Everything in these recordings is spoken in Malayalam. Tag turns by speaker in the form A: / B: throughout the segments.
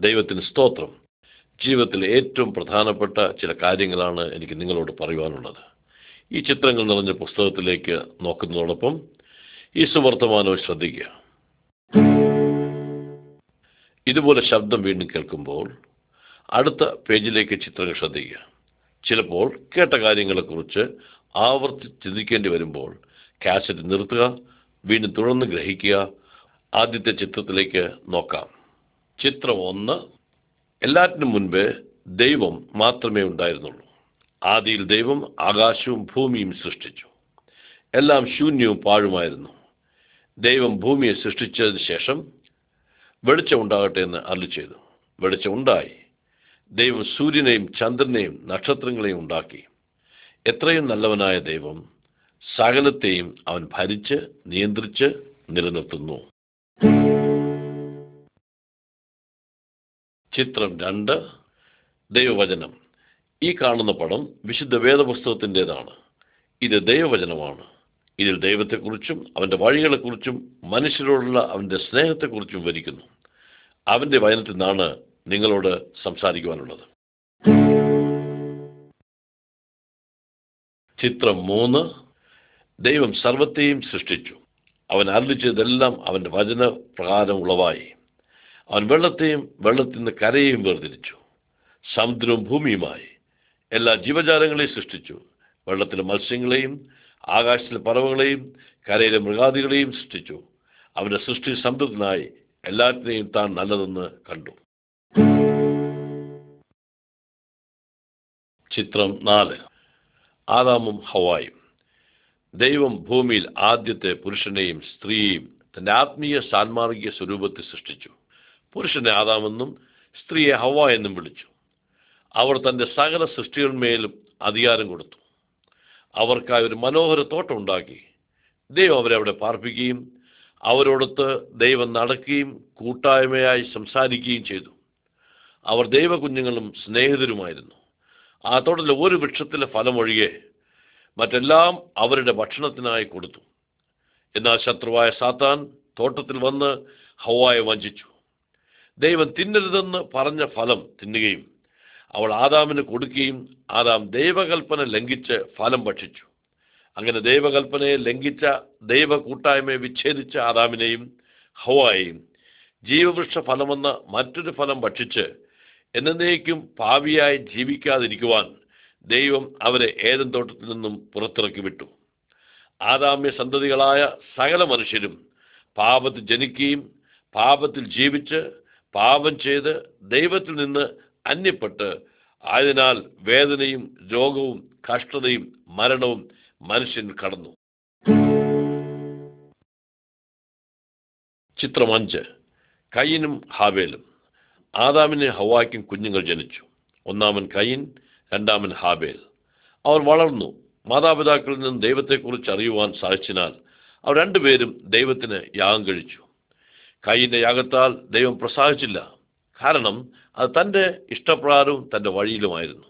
A: ദൈവത്തിന് സ്തോത്രം. ജീവിതത്തിൽ ഏറ്റവും പ്രധാനപ്പെട്ട ചില കാര്യങ്ങളാണ് എനിക്ക് നിങ്ങളോട് പറയുവാനുള്ളത്. ഈ ചിത്രങ്ങൾ നിറഞ്ഞ പുസ്തകത്തിലേക്ക് നോക്കുന്നതോടൊപ്പം ഈ സുവർത്തമാനവും ശ്രദ്ധിക്കുക. ഇതുപോലെ ശബ്ദം വീണ്ടും കേൾക്കുമ്പോൾ അടുത്ത പേജിലേക്ക് ചിത്രങ്ങൾ ശ്രദ്ധിക്കുക. ചിലപ്പോൾ കേട്ട കാര്യങ്ങളെക്കുറിച്ച് ആവർത്തി ചിന്തിക്കേണ്ടി വരുമ്പോൾ കാസറ്റ് നിർത്തുക വീണ്ടും തുടർന്ന് ഗ്രഹിക്കുക ആദ്യത്തെ ചിത്രത്തിലേക്ക് നോക്കാം. ചിത്രം ഒന്ന് എല്ലാറ്റിനും മുൻപ് ദൈവം മാത്രമേ ഉണ്ടായിരുന്നുള്ളൂ. ആദിയിൽ ദൈവം ആകാശവും ഭൂമിയും സൃഷ്ടിച്ചു. എല്ലാം ശൂന്യവും പാഴുമായിരുന്നു. ദൈവം ഭൂമിയെ സൃഷ്ടിച്ചതിന് ശേഷം വെളിച്ചം ഉണ്ടാകട്ടെ എന്ന് അരുളി ചെയ്തു. വെളിച്ചം ഉണ്ടായി. ദൈവം സൂര്യനെയും ചന്ദ്രനെയും നക്ഷത്രങ്ങളെയും ഉണ്ടാക്കി. എത്രയും നല്ലവനായ ദൈവം സകലത്തെയും അവൻ ഭരിച്ച് നിയന്ത്രിച്ച് നിലനിർത്തുന്നു. ചിത്രം രണ്ട് ദൈവവചനം. ഈ കാണുന്ന പടം വിശുദ്ധ വേദപുസ്തകത്തിന്റെതാണ്. ഇത് ദൈവവചനമാണ്. ഇതിൽ ദൈവത്തെക്കുറിച്ചും അവന്റെ വഴികളെക്കുറിച്ചും മനുഷ്യരോടുള്ള അവന്റെ സ്നേഹത്തെക്കുറിച്ചും വരിക്കുന്നു. അവന്റെ വചനത്തിൽ നിന്നാണ് നിങ്ങളോട് സംസാരിക്കുവാനുള്ളത്. ചിത്രം മൂന്ന് ദൈവം സർവത്തെയും സൃഷ്ടിച്ചു. അവൻ അറിയിച്ചതെല്ലാം അവന്റെ വചന പ്രകാരം ഉളവായി. അവൻ വെള്ളത്തെയും വെള്ളത്തിൽ നിന്ന് കരയെയും വേർതിരിച്ചു. സമുദ്രവും ഭൂമിയുമായി. എല്ലാ ജീവജാലങ്ങളെയും സൃഷ്ടിച്ചു. വെള്ളത്തിലെ മത്സ്യങ്ങളെയും ആകാശത്തിലെ പറവകളെയും കരയിലെ മൃഗാദികളെയും സൃഷ്ടിച്ചു. അവന്റെ സൃഷ്ടി സമൃദ്ധനായി എല്ലാത്തിനെയും താൻ നല്ലതെന്ന് കണ്ടു. ചിത്രം നാല്. ആദാമും ഹവായും. ദൈവം ഭൂമിയിൽ ആദ്യത്തെ പുരുഷനെയും സ്ത്രീയെയും തന്റെ ആത്മീയ സാൻമാർഗിക സ്വരൂപത്തിൽ സൃഷ്ടിച്ചു. പുരുഷനെ ആദാമെന്നും സ്ത്രീയെ ഹവ എന്നും വിളിച്ചു. അവർ തന്റെ സകല സൃഷ്ടികളിന്മേലും അധികാരം കൊടുത്തു. അവർക്കായി ഒരു മനോഹര തോട്ടം ഉണ്ടാക്കി. ദൈവം അവരെ അവിടെ പാർപ്പിക്കുകയും അവരോടൊത്ത് ദൈവം നടക്കുകയും കൂട്ടായ്മയായി സംസാരിക്കുകയും ചെയ്തു. അവർ ദൈവകുഞ്ഞുങ്ങളും സ്നേഹിതരുമായിരുന്നു. ആ തോട്ടത്തിലെ ഒരു വൃക്ഷത്തിലെ ഫലമൊഴികെ മറ്റെല്ലാം അവരുടെ ഭക്ഷണത്തിനായി കൊടുത്തു. എന്നാൽ ശത്രുവായ സാത്താൻ തോട്ടത്തിൽ വന്ന് ഹവായെ വഞ്ചിച്ചു. ദൈവം തിന്നരുതെന്ന് പറഞ്ഞ ഫലം തിന്നുകയും അവൾ ആദാമിന് കൊടുക്കുകയും ആദാം ദൈവകൽപ്പന ലംഘിച്ച് ഫലം ഭക്ഷിച്ചു. അങ്ങനെ ദൈവകൽപ്പനയെ ലംഘിച്ച ദൈവ കൂട്ടായ്മയെ വിച്ഛേദിച്ച ആദാമിനെയും ഹവായെയും ജീവവൃക്ഷ ഫലമെന്ന മറ്റൊരു ഫലം ഭക്ഷിച്ച് എന്നേക്കും പാവിയായി ജീവിക്കാതിരിക്കുവാൻ ദൈവം അവരെ ഏതൻ തോട്ടത്തിൽ നിന്നും പുറത്തിറക്കി വിട്ടു. ആദാമ്യ സന്തതികളായ സകല മനുഷ്യരും പാപത്തിൽ ജനിക്കുകയും പാപത്തിൽ ജീവിച്ച് പാപം ചെയ്ത് ദൈവത്തിൽ നിന്ന് അന്യപ്പെട്ട്. ആയതിനാൽ വേദനയും രോഗവും കഷ്ടതയും മരണവും മനുഷ്യൻ കടന്നു. ചിത്രം അഞ്ച്. കയ്യനും ഹാബേലും. ആദാമിന് ഹവായ്ക്കും കുഞ്ഞുങ്ങൾ ജനിച്ചു. ഒന്നാമൻ കയ്യൻ രണ്ടാമൻ ഹാബേൽ. അവർ വളർന്നു. മാതാപിതാക്കളിൽ നിന്നും ദൈവത്തെക്കുറിച്ച് അറിയുവാൻ സാധിച്ചതിനാൽ അവർ രണ്ടുപേരും ദൈവത്തിന് യാഗം കഴിച്ചു. കയ്യന്റെ യാഗത്താൽ ദൈവം പ്രസാദിച്ചില്ല. കാരണം അത് തന്റെ ഇഷ്ടപ്രകാരവും തന്റെ വഴിയിലുമായിരുന്നു.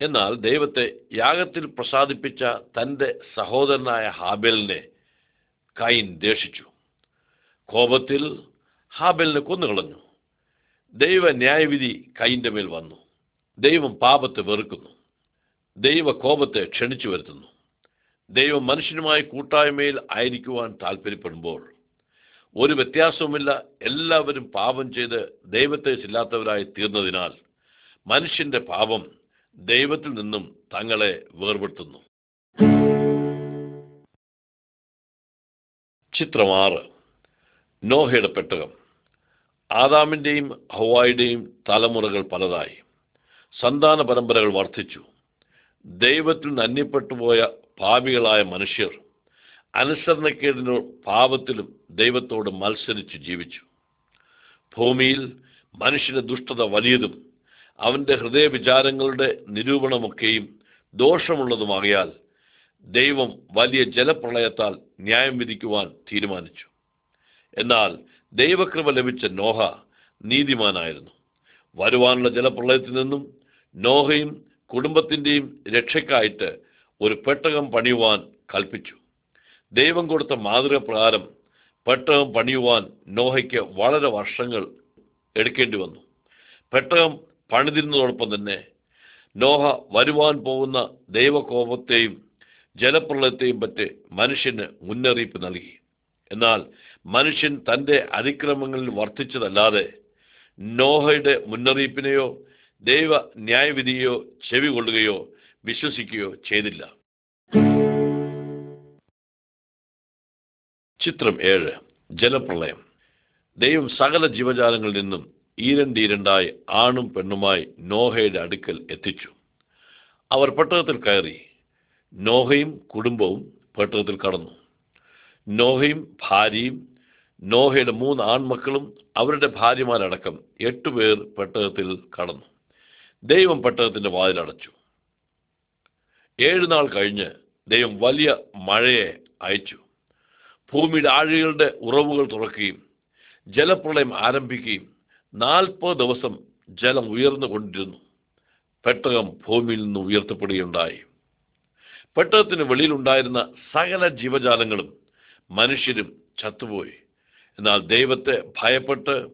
A: എന്നാൽ ദൈവത്തെ യാഗത്തിൽ പ്രസാദിപ്പിച്ച തന്റെ സഹോദരനായ ഹാബേലിനെ കൈൻ ദേഷിച്ചു കോപത്തിൽ ഹാബേലിനെ കൊന്നുകളഞ്ഞു. ദൈവ ന്യായവിധി കൈന്റെ മേൽ വന്നു. ദൈവം പാപത്തെ വെറുക്കുന്നു. ദൈവ കോപത്തെ ക്ഷണിച്ചു വരുത്തുന്നു. ദൈവം മനുഷ്യനുമായി കൂട്ടായ്മയിൽ ആയിരിക്കുവാൻ താല്പര്യപ്പെടുമ്പോൾ ഒരു വ്യത്യാസവുമില്ല. എല്ലാവരും പാപം ചെയ്ത് ദൈവത്തെ ചില്ലാത്തവരായി തീർന്നതിനാൽ മനുഷ്യന്റെ പാപം ദൈവത്തിൽ നിന്നും തങ്ങളെ വേർപെടുത്തുന്നു. ചിത്രമാറ് നോഹയുടെ പെട്ടകം. ആദാമിന്റെയും ഹവായുടെയും തലമുറകൾ പലതായി. സന്താന പരമ്പരകൾ വർദ്ധിച്ചു. ദൈവത്തിൽ നിന്ന് അന്യപ്പെട്ടുപോയ പാപികളായ മനുഷ്യർ അനുസരണക്കേടിനോ പാപത്തിലും ദൈവത്തോട് മത്സരിച്ച് ജീവിച്ചു. ഭൂമിയിൽ മനുഷ്യന്റെ ദുഷ്ടത വലിയതും അവന്റെ ഹൃദയവിചാരങ്ങളുടെ നിരൂപണമൊക്കെയും ദോഷമുള്ളതുമാകയാൽ ദൈവം വലിയ ജലപ്രളയത്താൽ ന്യായം വിധിക്കുവാൻ തീരുമാനിച്ചു. എന്നാൽ ദൈവകൃപ ലഭിച്ച നോഹ നീതിമാനായിരുന്നു. വരുവാനുള്ള ജലപ്രളയത്തിൽ നിന്നും നോഹയും കുടുംബത്തിന്റെയും രക്ഷയ്ക്കായിട്ട് ഒരു പെട്ടകം പണിയുവാൻ കൽപ്പിച്ചു. ദൈവം കൊടുത്ത മാതൃക പ്രകാരം പെട്ടകം പണിയുവാൻ നോഹയ്ക്ക് വളരെ വർഷങ്ങൾ എടുക്കേണ്ടി വന്നു. പെട്ടകം പണിതിരുന്നതോടൊപ്പം തന്നെ നോഹ വരുവാൻ പോകുന്ന ദൈവകോപത്തെയും ജലപ്രളയത്തെയും പറ്റി മനുഷ്യന് മുന്നറിയിപ്പ് നൽകി. എന്നാൽ മനുഷ്യൻ തന്റെ അതിക്രമങ്ങളിൽ വർദ്ധിച്ചതല്ലാതെ നോഹയുടെ മുന്നറിയിപ്പിനെയോ ദൈവ ന്യായവിധിയോ ചെവി കൊള്ളുകയോ വിശ്വസിക്കുകയോ ചെയ്തില്ല. ചിത്രം ഏഴ് ജലപ്രളയം. ദൈവം സകല ജീവജാലങ്ങളിൽ നിന്നും ഈരണ്ടീരണ്ടായി ആണും പെണ്ണുമായി നോഹയുടെ അടുക്കൽ എത്തിച്ചു. അവർ പെട്ടകത്തിൽ കയറി. നോഹയും കുടുംബവും പെട്ടകത്തിൽ കടന്നു. നോഹയും ഭാര്യയും നോഹയുടെ മൂന്ന് ആൺമക്കളും അവരുടെ ഭാര്യമാരടക്കം എട്ടുപേർ പെട്ടകത്തിൽ കടന്നു. ദൈവം പെട്ടകത്തിന്റെ വാതിലടച്ചു ഏഴ് നാൾ കഴിഞ്ഞ് ദൈവം വലിയ മഴയെ അയച്ചു. ഭൂമിയുടെ ആഴികളുടെ ഉറവുകൾ തുറക്കുകയും ജലപ്രളയം ആരംഭിക്കുകയും നാൽപ്പത് ദിവസം ജലം ഉയർന്നു കൊണ്ടിരുന്നു. പെട്ടകം ഭൂമിയിൽ നിന്ന് ഉയർത്തപ്പെടുകയുണ്ടായി. പെട്ടകത്തിന് വെളിയിലുണ്ടായിരുന്ന സകല ജീവജാലങ്ങളും മനുഷ്യരും ചത്തുപോയി. എന്നാൽ ദൈവത്തെ ഭയപ്പെട്ട്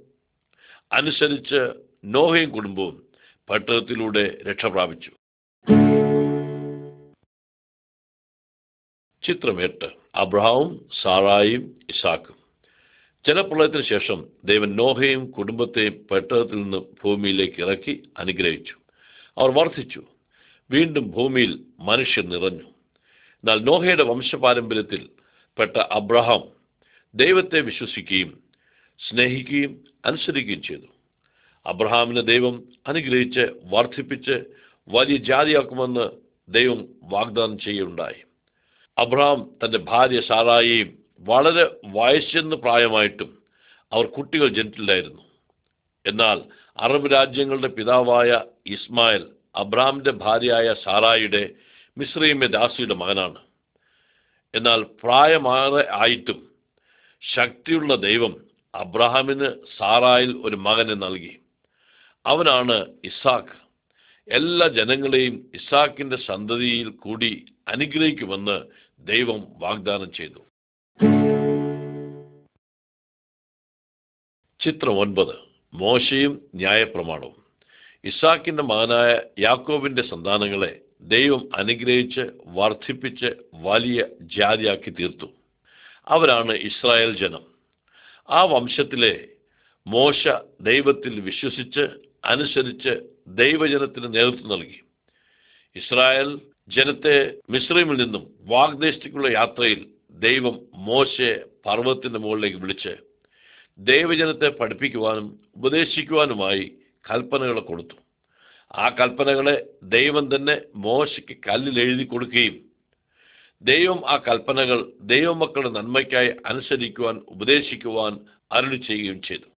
A: അനുസരിച്ച് നോഹയും കുടുംബവും പെട്ടകത്തിലൂടെ രക്ഷ പ്രാപിച്ചു. ചിത്രം എട്ട്. അബ്രഹാവും സാറായും ഇസാക്കും. ജലപ്രളയത്തിന് ശേഷം ദൈവൻ നോഹയും കുടുംബത്തെയും പെട്ടകത്തിൽ നിന്ന് ഭൂമിയിലേക്ക് ഇറക്കി അനുഗ്രഹിച്ചു. അവർ വർദ്ധിച്ചു. വീണ്ടും ഭൂമിയിൽ മനുഷ്യർ നിറഞ്ഞു. എന്നാൽ നോഹയുടെ വംശപാരമ്പര്യത്തിൽ പെട്ട അബ്രഹാം ദൈവത്തെ വിശ്വസിക്കുകയും സ്നേഹിക്കുകയും അനുസരിക്കുകയും ചെയ്തു. അബ്രഹാമിനെ ദൈവം അനുഗ്രഹിച്ച് വർദ്ധിപ്പിച്ച് വലിയ ജാതിയാക്കുമെന്ന് ദൈവം വാഗ്ദാനം ചെയ്യുകയുണ്ടായി. അബ്രഹാം തന്റെ ഭാര്യ സാറായിയും വളരെ വയസ്സെന്ന് പ്രായമായിട്ടും അവർ കുട്ടികൾ ജനിച്ചില്ലായിരുന്നു എന്നാൽ അറബ് രാജ്യങ്ങളുടെ പിതാവായ ഇസ്മായിൽ അബ്രഹാമിന്റെ ഭാര്യയായ സാറായിയുടെ മിശ്രീമെ ദാസിയുടെ മകനാണ്. എന്നാൽ പ്രായമാറെ ആയിട്ടും ശക്തിയുള്ള ദൈവം അബ്രഹാമിന് സാറായിൽ ഒരു മകനെ നൽകി. അവനാണ് ഇസാഖ് എല്ലാ ജനങ്ങളെയും ഇസാഖിന്റെ സന്തതിയിൽ കൂടി അനുഗ്രഹിക്കുമെന്ന് ദൈവം വാഗ്ദാനം ചെയ്തു. ചിത്രം ഒൻപത്. മോശയും ന്യായപ്രമാണവും. ഇസാക്കിന്റെ മകനായ യാക്കോബിന്റെ സന്താനങ്ങളെ ദൈവം അനുഗ്രഹിച്ച് വർദ്ധിപ്പിച്ച് വലിയ ജാതിയാക്കി തീർത്തു. അവരാണ് ഇസ്രായേൽ ജനം. ആ വംശത്തിലെ മോശ ദൈവത്തിൽ വിശ്വസിച്ച് അനുസരിച്ച് ദൈവജനത്തിന് നേതൃത്വം നൽകി. ഇസ്രായേൽ ജനത്തെ മിശ്രമിൽ നിന്നും വാഗ്ദേശത്തേക്കുള്ള യാത്രയിൽ ദൈവം മോശയെ പർവതത്തിന്റെ മുകളിലേക്ക് വിളിച്ച് ദൈവജനത്തെ പഠിപ്പിക്കുവാനും ഉപദേശിക്കുവാനുമായി കൽപ്പനകളെ കൊടുത്തു. ആ കൽപ്പനകളെ ദൈവം തന്നെ മോശയ്ക്ക് കല്ലിൽ എഴുതി കൊടുക്കുകയും ദൈവം ആ കൽപ്പനകൾ ദൈവമക്കളുടെ നന്മയ്ക്കായി അനുസരിക്കുവാൻ ഉപദേശിക്കുവാൻ അരുളി ചെയ്യുകയും ചെയ്തു.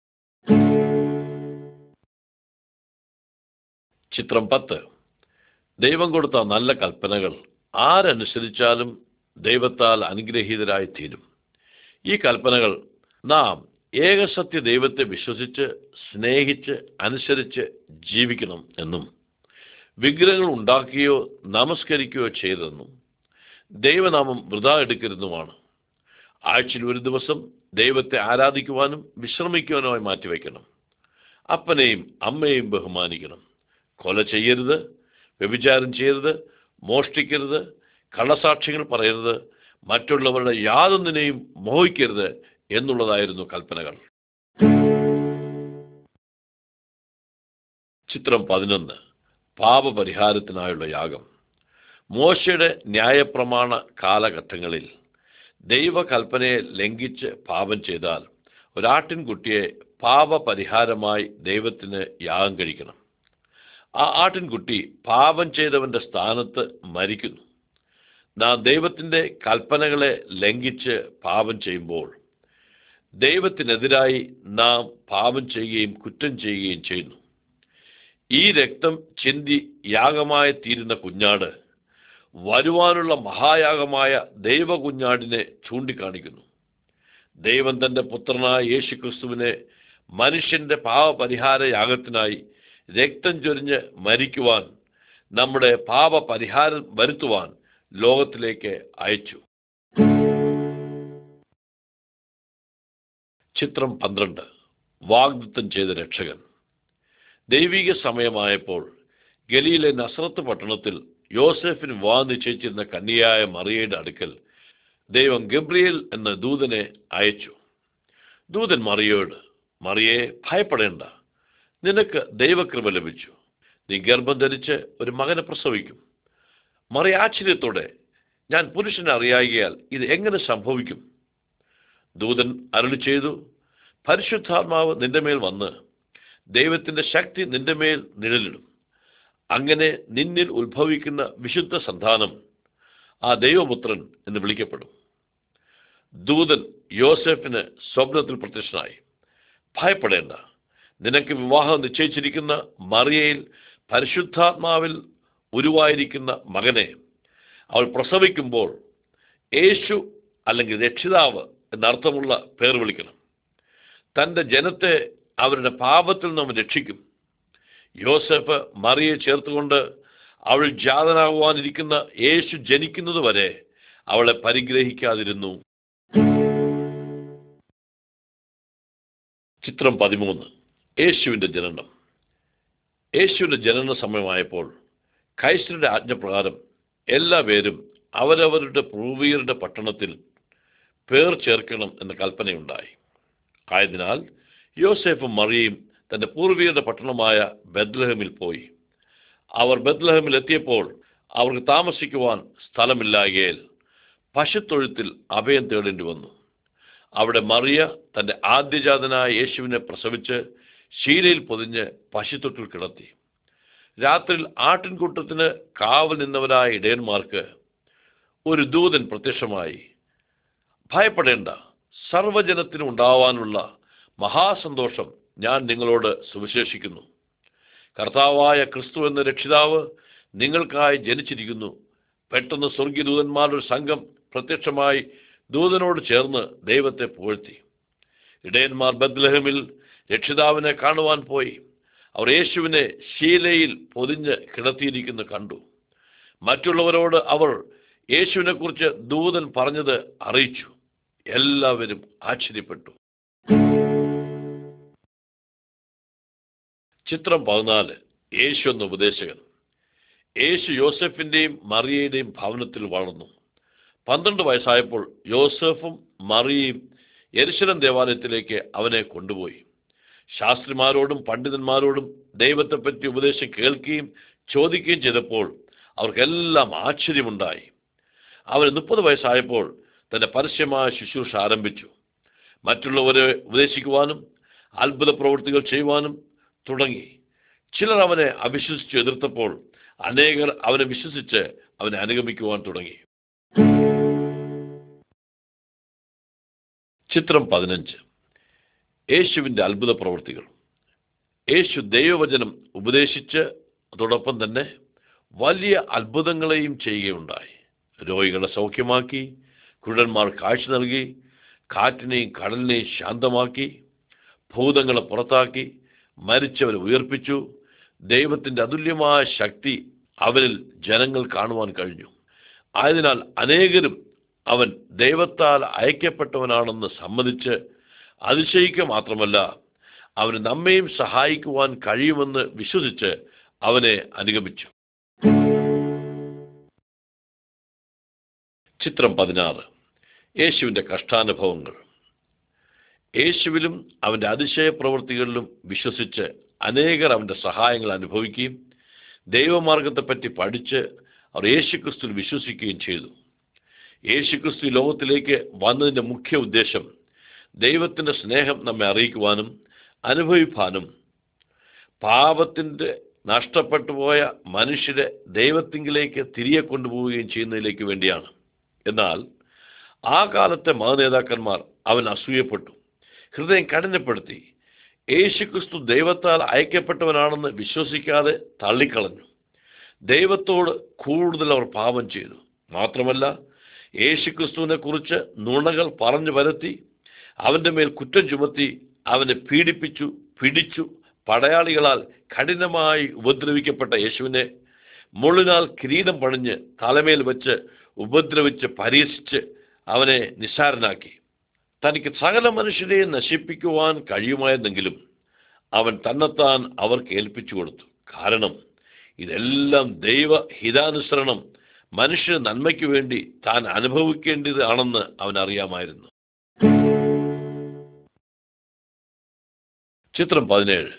A: ചിത്രം പത്ത്. ദൈവം കൊടുത്ത നല്ല കൽപ്പനകൾ ആരനുസരിച്ചാലും ദൈവത്താൽ അനുഗ്രഹീതരായി തീരും. ഈ കൽപ്പനകൾ നാം ഏകസത്യ ദൈവത്തെ വിശ്വസിച്ച് സ്നേഹിച്ച് അനുസരിച്ച് ജീവിക്കണം എന്നും വിഗ്രഹങ്ങൾ ഉണ്ടാക്കുകയോ നമസ്കരിക്കുകയോ ചെയ്തെന്നും ദൈവനാമം വൃതാ എടുക്കരുതുമാണ്. ആഴ്ചയിൽ ഒരു ദിവസം ദൈവത്തെ ആരാധിക്കുവാനും വിശ്രമിക്കുവാനുമായി മാറ്റിവെക്കണം. അപ്പനെയും അമ്മയെയും ബഹുമാനിക്കണം. കൊല ചെയ്യരുത്. വ്യഭിചാരം ചെയ്യരുത് മോഷ്ടിക്കരുത് കള്ളസാക്ഷ്യങ്ങൾ പറയരുത് മറ്റുള്ളവരുടെ യാതൊന്നിനെയും മോഹിക്കരുത് എന്നുള്ളതായിരുന്നു കൽപ്പനകൾ. ചിത്രം പതിനൊന്ന്. പാപപരിഹാരത്തിനായുള്ള യാഗം. മോശയുടെ ന്യായപ്രമാണ കാലഘട്ടങ്ങളിൽ ദൈവകൽപ്പനയെ ലംഘിച്ച് പാപം ചെയ്താൽ ഒരാട്ടിൻകുട്ടിയെ പാപപരിഹാരമായി ദൈവത്തിന് യാഗം കഴിക്കണം. ആ ആട്ടിൻകുട്ടി പാപം ചെയ്തവന്റെ സ്ഥാനത്ത് മരിക്കുന്നു. നാം ദൈവത്തിന്റെ കൽപ്പനകളെ ലംഘിച്ച് പാപം ചെയ്യുമ്പോൾ ദൈവത്തിനെതിരായി നാം പാപം ചെയ്യുകയും കുറ്റം ചെയ്യുകയും ചെയ്യുന്നു. ഈ രക്തം ചിന്തി യാഗമായി തീരുന്ന കുഞ്ഞാട് വരുവാനുള്ള മഹായാഗമായ ദൈവ കുഞ്ഞാടിനെ ചൂണ്ടിക്കാണിക്കുന്നു. ദൈവം തന്റെ പുത്രനായ യേശുക്രിസ്തുവിനെ മനുഷ്യന്റെ പാപപരിഹാര യാഗത്തിനായി രക്തം ചൊരിഞ്ഞ് മരിക്കുവാൻ നമ്മുടെ പാപ പരിഹാരം വരുത്തുവാൻ ലോകത്തിലേക്ക് അയച്ചു. ചിത്രം പന്ത്രണ്ട്. വാഗ്ദത്തം ചെയ്ത രക്ഷകൻ. ദൈവിക സമയമായപ്പോൾ ഗലിയിലെ നസ്രത്ത് പട്ടണത്തിൽ യോസെഫിന് വിവാഹം നിശ്ചയിച്ചിരുന്ന കന്യയായ മറിയയുടെ അടുക്കൽ ദൈവം ഗബ്രിയേൽ എന്ന ദൂതനെ അയച്ചു. ദൂതൻ മറിയോട് മറിയെ ഭയപ്പെടേണ്ട. നിനക്ക് ദൈവകൃപ ലഭിച്ചു. നീ ഗർഭം ധരിച്ച് ഒരു മകനെ പ്രസവിക്കും. മറി ആശ്ചര്യത്തോടെ ഞാൻ പുരുഷനെ അറിയാകിയാൽ ഇത് എങ്ങനെ സംഭവിക്കും? ദൂതൻ അരുളി ചെയ്തു പരിശുദ്ധാത്മാവ് നിന്റെ മേൽ വന്ന് ദൈവത്തിന്റെ ശക്തി നിന്റെ മേൽ നിഴലിടും. അങ്ങനെ നിന്നിൽ ഉത്ഭവിക്കുന്ന വിശുദ്ധ സന്താനം ആ ദൈവപുത്രൻ എന്ന് വിളിക്കപ്പെടും. ദൂതൻ യോസെഫിന് സ്വപ്നത്തിൽ പ്രത്യക്ഷനായി. ഭയപ്പെടേണ്ട. നിനക്ക് വിവാഹം നിശ്ചയിച്ചിരിക്കുന്ന മറിയയിൽ പരിശുദ്ധാത്മാവിൽ ഉരുവായിരിക്കുന്ന മകനെ അവൾ പ്രസവിക്കുമ്പോൾ യേശു അല്ലെങ്കിൽ രക്ഷിതാവ് എന്നർത്ഥമുള്ള പേർ വിളിക്കണം. തന്റെ ജനത്തെ അവരുടെ പാപത്തിൽ നിന്നും രക്ഷിക്കും. യോസഫ് മറിയെ ചേർത്തുകൊണ്ട് അവൾ ജാതനാകുവാനിരിക്കുന്ന യേശു ജനിക്കുന്നത് വരെ അവളെ പരിഗ്രഹിക്കാതിരുന്നു. ചിത്രം പതിമൂന്ന്. യേശുവിന്റെ ജനനം. യേശുവിന്റെ ജനന സമയമായപ്പോൾ ക്രൈസ്തരുടെ ആജ്ഞപ്രകാരം എല്ലാ പേരും അവരവരുടെ പൂർവീകരുടെ പട്ടണത്തിൽ പേർ ചേർക്കണം എന്ന കൽപ്പനയുണ്ടായി. ആയതിനാൽ യോസേഫും മറിയയും തന്റെ പൂർവീകരുടെ പട്ടണമായ ബദ്ലഹമിൽ പോയി. അവർ ബദ്ലഹമിൽ എത്തിയപ്പോൾ അവർക്ക് താമസിക്കുവാൻ സ്ഥലമില്ലായകയിൽ പശുത്തൊഴുത്തിൽ അഭയം തേടേണ്ടി വന്നു. അവിടെ മറിയ തന്റെ ആദ്യജാതനായ യേശുവിനെ പ്രസവിച്ച് ശീലയിൽ പൊതിഞ്ഞ് പശുത്തൊട്ടിൽ കിടത്തി. രാത്രിയിൽ ആട്ടിൻകൂട്ടത്തിന് കാവൽ നിന്നവരായ ഇടയന്മാർക്ക് ഒരു ദൂതൻ പ്രത്യക്ഷമായി ഭയപ്പെടേണ്ട സർവജനത്തിനും ഉണ്ടാവാനുള്ള മഹാസന്തോഷം ഞാൻ നിങ്ങളോട് സുവിശേഷിക്കുന്നു. കർത്താവായ ക്രിസ്തു എന്ന രക്ഷിതാവ് നിങ്ങൾക്കായി ജനിച്ചിരിക്കുന്നു. പെട്ടെന്ന് സ്വർഗീയ ദൂതന്മാരുടെ ഒരു സംഘം പ്രത്യക്ഷമായി ദൂതനോട് ചേർന്ന് ദൈവത്തെ പുകഴ്ത്തി. ഇടയന്മാർ ബദ്ലഹമിൽ രക്ഷിതാവിനെ കാണുവാൻ പോയി. അവർ യേശുവിനെ ശീലയിൽ പൊതിഞ്ഞ് കിടത്തിയിരിക്കുന്നു കണ്ടു. മറ്റുള്ളവരോട് അവർ യേശുവിനെക്കുറിച്ച് ദൂതൻ പറഞ്ഞത് അറിയിച്ചു. എല്ലാവരും ആശ്ചര്യപ്പെട്ടു. ചിത്രം പതിനാല്. യേശു എന്ന ഉപദേശകൻ. യേശു യോസഫിന്റെയും മറിയയുടെയും ഭവനത്തിൽ വളർന്നു. പന്ത്രണ്ട് വയസ്സായപ്പോൾ യോസഫും മറിയയും യരിശനം ദേവാലയത്തിലേക്ക് അവനെ കൊണ്ടുപോയി. ശാസ്ത്രിമാരോടും പണ്ഡിതന്മാരോടും ദൈവത്തെപ്പറ്റി ഉപദേശം കേൾക്കുകയും ചോദിക്കുകയും ചെയ്തപ്പോൾ അവർക്കെല്ലാം ആശ്ചര്യമുണ്ടായി. അവർ മുപ്പത് വയസ്സായപ്പോൾ തന്റെ പരസ്യമായ ശുശ്രൂഷ ആരംഭിച്ചു. മറ്റുള്ളവരെ ഉപദേശിക്കുവാനും അത്ഭുത പ്രവൃത്തികൾ ചെയ്യുവാനും തുടങ്ങി. ചിലർ അവനെ അവിശ്വസിച്ച് എതിർത്തപ്പോൾ അനേകർ അവനെ വിശ്വസിച്ച് അവനെ അനുഗമിക്കുവാൻ തുടങ്ങി. ചിത്രം പതിനഞ്ച്. യേശുവിന്റെ അത്ഭുത പ്രവൃത്തികൾ. യേശു ദൈവവചനം ഉപദേശിച്ച് അതോടൊപ്പം തന്നെ വലിയ അത്ഭുതങ്ങളെയും ചെയ്യുകയുണ്ടായി. രോഗികളെ സൗഖ്യമാക്കി കുരുടന്മാർ കാഴ്ച നൽകി കാറ്റിനെയും കടലിനെയും ശാന്തമാക്കി ഭൂതങ്ങളെ പുറത്താക്കി മരിച്ചവരെ ഉയർപ്പിച്ചു. ദൈവത്തിന്റെ അതുല്യമായ ശക്തി അവരിൽ ജനങ്ങൾ കാണുവാൻ കഴിഞ്ഞു. ആയതിനാൽ അനേകരും അവൻ ദൈവത്താൽ അയക്കപ്പെട്ടവനാണെന്ന് സമ്മതിച്ച് അതിശയിക്കുക മാത്രമല്ല അവന് നമ്മയും സഹായിക്കുവാൻ കഴിയുമെന്ന് വിശ്വസിച്ച് അവനെ അനുഗമിച്ചു. ചിത്രം പതിനാറ്. യേശുവിന്റെ കഷ്ടാനുഭവങ്ങൾ. യേശുവിലും അവന്റെ അതിശയ പ്രവൃത്തികളിലും വിശ്വസിച്ച് അനേകർ അവന്റെ സഹായങ്ങൾ അനുഭവിക്കുകയും ദൈവമാർഗത്തെപ്പറ്റി പഠിച്ച് അവർ യേശുക്രിസ്തുവിൽ വിശ്വസിക്കുകയും ചെയ്തു. യേശുക്രിസ്തു ലോകത്തിലേക്ക് വന്നതിന്റെ മുഖ്യ ഉദ്ദേശം ദൈവത്തിന്റെ സ്നേഹം നമ്മെ അറിയിക്കുവാനും അനുഭവിപ്പാനും പാപത്തിന്റെ നഷ്ടപ്പെട്ടു പോയ മനുഷ്യരെ ദൈവത്തിങ്കിലേക്ക് തിരികെ കൊണ്ടുപോവുകയും ചെയ്യുന്നതിലേക്ക് വേണ്ടിയാണ്. എന്നാൽ ആ കാലത്തെ മതനേതാക്കന്മാർ അവൻ അസൂയപ്പെട്ടു. ഹൃദയം കഠിനപ്പെടുത്തി. യേശുക്രിസ്തു ദൈവത്താൽ അയക്കപ്പെട്ടവനാണെന്ന് വിശ്വസിക്കാതെ തള്ളിക്കളഞ്ഞു. ദൈവത്തോട് കൂടുതൽ അവർ പാപം ചെയ്തു. മാത്രമല്ല യേശുക്രിസ്തുവിനെ കുറിച്ച് നുണകൾ പറഞ്ഞു വരുത്തി അവന്റെ മേൽ കുറ്റം ചുമത്തി അവനെ പീഡിപ്പിച്ചു പിടിച്ചു. പടയാളികളാൽ കഠിനമായി ഉപദ്രവിക്കപ്പെട്ട യേശുവിനെ മുള്ളിനാൽ കിരീടം പണിഞ്ഞ് തലമേൽ വെച്ച് ഉപദ്രവിച്ച് പരീക്ഷിച്ച് അവനെ നിസ്സാരനാക്കി. തനിക്ക് സകല മനുഷ്യരെയും നശിപ്പിക്കുവാൻ കഴിയുമായിരുന്നെങ്കിലും അവൻ തന്നെത്താൻ അവർക്ക് ഏൽപ്പിച്ചു കൊടുത്തു. കാരണം ഇതെല്ലാം ദൈവ ഹിതാനുസരണം മനുഷ്യ നന്മയ്ക്ക് വേണ്ടി താൻ അനുഭവിക്കേണ്ടതാണെന്ന് അവൻ അറിയാമായിരുന്നു ചിത്രം പതിനേഴ്.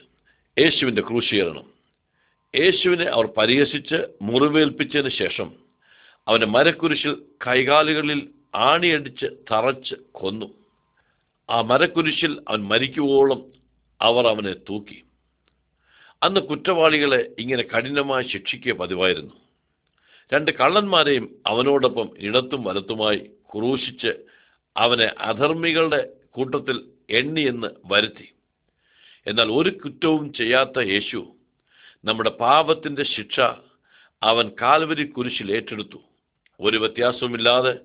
A: യേശുവിന്റെ ക്രൂശീകരണം. യേശുവിനെ അവർ പരിഹസിച്ച് മുറിവേൽപ്പിച്ചതിന് ശേഷം അവന്റെ മരക്കുരിശിൽ കൈകാലുകളിൽ ആണിയടിച്ച് തറച്ച് കൊന്നു. ആ മരക്കുരിശിൽ അവൻ മരിക്കുവോളം അവർ അവനെ തൂക്കി. അന്ന് കുറ്റവാളികളെ ഇങ്ങനെ കഠിനമായി ശിക്ഷിക്കുക പതിവായിരുന്നു. രണ്ട് കള്ളന്മാരെയും അവനോടൊപ്പം ഇടത്തും വലത്തുമായി ക്രൂശിച്ച് അവനെ അധർമ്മികളുടെ കൂട്ടത്തിൽ എണ്ണിയെന്ന് വരുത്തി. എന്നാൽ ഒരു കുറ്റവും ചെയ്യാത്ത യേശു നമ്മുടെ പാപത്തിന്റെ ശിക്ഷ അവൻ കാൽവരി കുരിശിൽ ഏറ്റെടുത്തു. ഒരു വ്യത്യാസവുമില്ലാതെ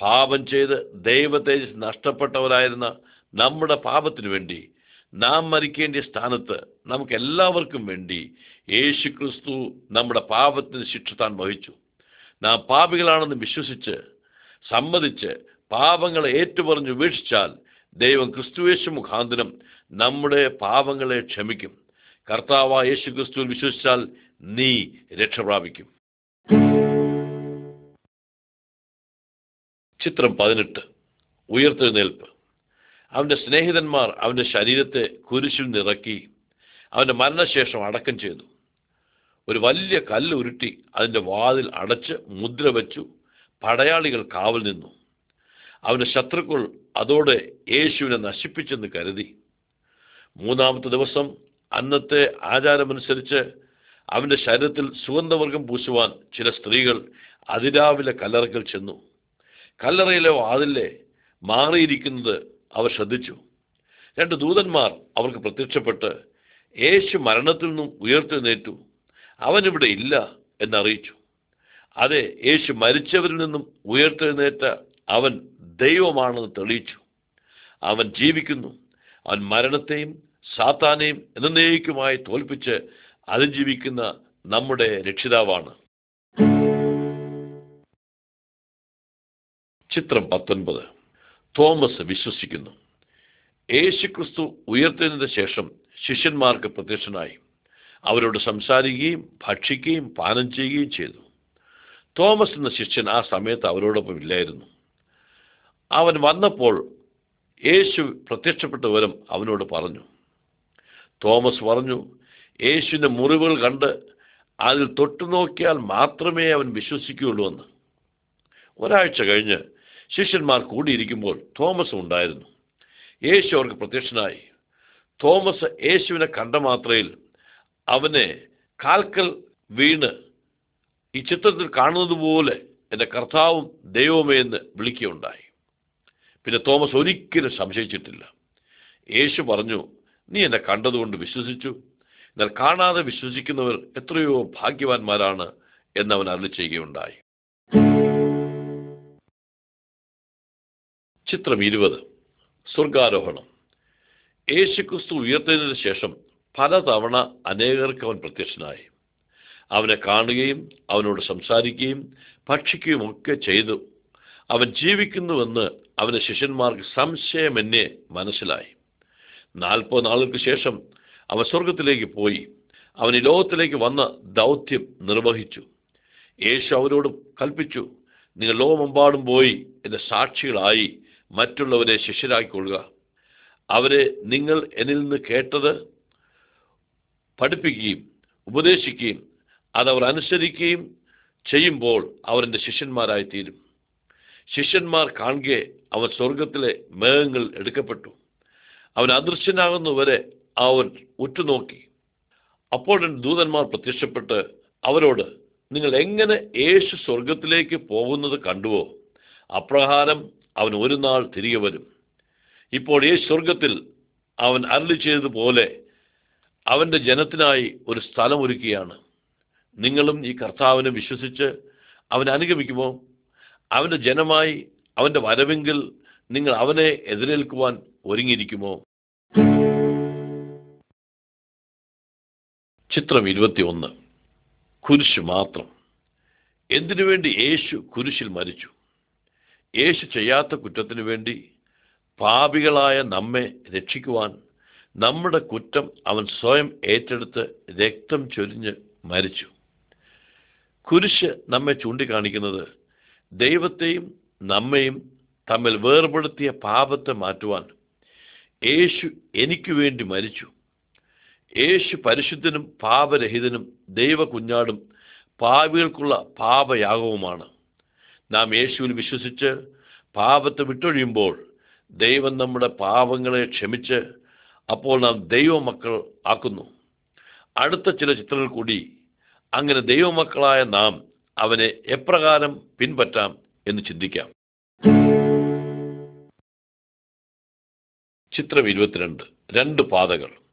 A: പാപം ചെയ്ത് ദൈവതേജസ് നഷ്ടപ്പെട്ടവരായിരുന്ന നമ്മുടെ പാപത്തിനു വേണ്ടി നാം മരിക്കേണ്ട സ്ഥാനത്ത് നമുക്ക് എല്ലാവർക്കും വേണ്ടി യേശു ക്രിസ്തു നമ്മുടെ പാപത്തിന് ശിക്ഷ താൻ വഹിച്ചു. നാം പാപികളാണെന്ന് വിശ്വസിച്ച് സമ്മതിച്ച് പാപങ്ങളെ ഏറ്റുപറഞ്ഞു ഉപേക്ഷിച്ചാൽ ദൈവം ക്രിസ്തുവേശു മുഖാന്തരം നമ്മുടെ പാപങ്ങളെ ക്ഷമിക്കും. കർത്താവ യേശു ക്രിസ്തുവിൽ വിശ്വസിച്ചാൽ നീ രക്ഷ പ്രാപിക്കും. ചിത്രം പതിനെട്ട്. ഉയർത്തെഴുന്നേൽപ്പ്. അവന്റെ സ്നേഹിതന്മാർ അവന്റെ ശരീരത്തെ കുരിശിൽ നിറക്കി അവന്റെ മരണശേഷം അടക്കം ചെയ്തു. ഒരു വലിയ കല്ല് ഉരുട്ടി അതിന്റെ വാതിൽ അടച്ച് മുദ്ര വെച്ചു പടയാളികൾ കാവൽ നിന്നു. അവന്റെ ശത്രുക്കൾ അതോടെ യേശുവിനെ നശിപ്പിച്ചെന്ന് കരുതി. മൂന്നാമത്തെ ദിവസം അന്നത്തെ ആചാരമനുസരിച്ച് അവന്റെ ശരീരത്തിൽ സുഗന്ധവർഗം പൂശുവാൻ ചില സ്ത്രീകൾ അതിരാവിലെ കല്ലറയ്ക്കൽ ചെന്നു. കല്ലറയിലെ വാതിലെ മാറിയിരിക്കുന്നത് അവർ ശ്രദ്ധിച്ചു. രണ്ട് ദൂതന്മാർ അവർക്ക് പ്രത്യക്ഷപ്പെട്ട് യേശു മരണത്തിൽ നിന്നും ഉയർത്തെഴുന്നേറ്റു. അവനിവിടെ ഇല്ല എന്നറിയിച്ചു. അതെ യേശു മരിച്ചവരിൽ നിന്നും ഉയർത്തെഴുന്നേറ്റ അവൻ ദൈവമാണെന്ന് തെളിയിച്ചു. അവൻ ജീവിക്കുന്നു. അവൻ മരണത്തെയും സാത്താനെയും എന്നേക്കുമായി തോൽപ്പിച്ച് അതിജീവിക്കുന്ന നമ്മുടെ രക്ഷിതാവാണ്. ചിത്രം പത്തൊൻപത്. തോമസ് വിശ്വസിക്കുന്നു. യേശുക്രിസ്തു ഉയർത്തതിന് ശേഷം ശിഷ്യന്മാർക്ക് പ്രത്യക്ഷനായി. അവരോട് സംസാരിക്കുകയും ഭക്ഷിക്കുകയും പാനം ചെയ്യുകയും ചെയ്തു. തോമസ് എന്ന ശിഷ്യൻ ആ സമയത്ത് അവരോടൊപ്പം ഇല്ലായിരുന്നു. അവൻ വന്നപ്പോൾ യേശു പ്രത്യക്ഷപ്പെട്ട വിവരം അവനോട് പറഞ്ഞു. തോമസ് പറഞ്ഞു യേശുവിന്റെ മുറിവുകൾ കണ്ട് അതിൽ തൊട്ടു നോക്കിയാൽ മാത്രമേ അവൻ വിശ്വസിക്കുകയുള്ളൂ എന്ന്. ഒരാഴ്ച കഴിഞ്ഞ് ശിഷ്യന്മാർ കൂടിയിരിക്കുമ്പോൾ തോമസ് ഉണ്ടായിരുന്നു. യേശു അവർക്ക് പ്രത്യക്ഷനായി. തോമസ് യേശുവിനെ കണ്ട മാത്രയിൽ അവനെ കാൽക്കൽ വീണ് ഈ ചിത്രത്തിൽ കാണുന്നത് പോലെ എന്റെ കർത്താവും ദൈവമേ എന്ന് വിളിക്കുകയുണ്ടായി. പിന്നെ തോമസ് ഒരിക്കലും സംശയിച്ചിട്ടില്ല. യേശു പറഞ്ഞു നീ എന്നെ കണ്ടതുകൊണ്ട് വിശ്വസിച്ചു. എന്നാൽ കാണാതെ വിശ്വസിക്കുന്നവർ എത്രയോ ഭാഗ്യവാന്മാരാണ് എന്നവൻ അരളി ചെയ്യുകയുണ്ടായി ചിത്രം ഇരുപത്. സ്വർഗാരോഹണം. യേശുക്രിസ്തു ഉയർത്തതിനു ശേഷം പലതവണ അനേകർക്ക് അവൻ പ്രത്യക്ഷനായി. അവനെ കാണുകയും അവനോട് സംസാരിക്കുകയും ഭക്ഷിക്കുകയും ഒക്കെ ചെയ്തു. അവൻ ജീവിക്കുന്നുവെന്ന് അവന്റെ ശിഷ്യന്മാർക്ക് സംശയമെന്നെ മനസ്സിലായി. നാൽപ്പത് നാളുകൾക്ക് ശേഷം അവൻ സ്വർഗത്തിലേക്ക് പോയി. അവൻ ഈ ലോകത്തിലേക്ക് വന്ന ദൗത്യം നിർവഹിച്ചു. യേശു അവരോട് കൽപ്പിച്ചു നിങ്ങൾ ലോകമെമ്പാടും പോയി എന്റെ സാക്ഷികളായി മറ്റുള്ളവരെ ശിഷ്യരാക്കിക്കൊള്ളുക. അവരെ നിങ്ങൾ എന്നിൽ നിന്ന് കേട്ടത് പഠിപ്പിക്കുകയും ഉപദേശിക്കുകയും അതവർ അനുസരിക്കുകയും ചെയ്യുമ്പോൾ അവരെന്റെ ശിഷ്യന്മാരായിത്തീരും. ശിഷ്യന്മാരായി തീരും ശിഷ്യന്മാർ കാണുകെ അവൻ സ്വർഗത്തിലെ മേഘങ്ങൾ എടുക്കപ്പെട്ടു. അവൻ അദൃശ്യനാകുന്നവരെ അവൻ ഉറ്റുനോക്കി. അപ്പോൾ ദൂതന്മാർ പ്രത്യക്ഷപ്പെട്ട് അവരോട് നിങ്ങൾ എങ്ങനെ യേശു സ്വർഗത്തിലേക്ക് പോകുന്നത് കണ്ടുവോ? അപ്രകാരം അവൻ ഒരു നാൾ തിരികെ വരും. ഇപ്പോൾ യേശു സ്വർഗത്തിൽ അവൻ അരളി ചെയ്തതുപോലെ അവന്റെ ജനത്തിനായി ഒരു സ്ഥലം ഒരുക്കുകയാണ്. നിങ്ങളും ഈ കർത്താവിനെ വിശ്വസിച്ച് അവൻ അനുഗമിക്കുമോ? അവന്റെ ജനമായി അവന്റെ വരവെങ്കിൽ നിങ്ങൾ അവനെ എതിരേൽക്കുവാൻ ഒരുങ്ങിയിരിക്കുമോ? ചിത്രം ഇരുപത്തിയൊന്ന്. കുരിശ് മാത്രം. എന്തിനു വേണ്ടി യേശു കുരിശിൽ മരിച്ചു? യേശു ചെയ്യാത്ത കുറ്റത്തിനു വേണ്ടി പാപികളായ നമ്മെ രക്ഷിക്കുവാൻ നമ്മുടെ കുറ്റം അവൻ സ്വയം ഏറ്റെടുത്ത് രക്തം ചൊരിഞ്ഞ് മരിച്ചു. കുരിശ് നമ്മെ ചൂണ്ടിക്കാണിക്കുന്നത് ദൈവത്തെയും നമ്മയും തമ്മിൽ വേർപെടുത്തിയ പാപത്തെ മാറ്റുവാൻ യേശു എനിക്ക് വേണ്ടി മരിച്ചു. യേശു പരിശുദ്ധനും പാപരഹിതനും ദൈവ കുഞ്ഞാടും പാപികൾക്കുള്ള പാപയാഗവുമാണ്. നാം യേശുവിൽ വിശ്വസിച്ച് പാപത്തെ വിട്ടൊഴിയുമ്പോൾ ദൈവം നമ്മുടെ പാപങ്ങളെ ക്ഷമിച്ച് അപ്പോൾ നാം ദൈവമക്കൾ ആക്കുന്നു. അടുത്ത ചില ചിത്രങ്ങൾ കൂടി അങ്ങനെ ദൈവമക്കളായ നാം അവനെ എപ്രകാരം പിൻപറ്റാം എന്ന് ചിന്തിക്കാം. ചിത്രം ഇരുപത്തിരണ്ട്. രണ്ട് പാതകൾ.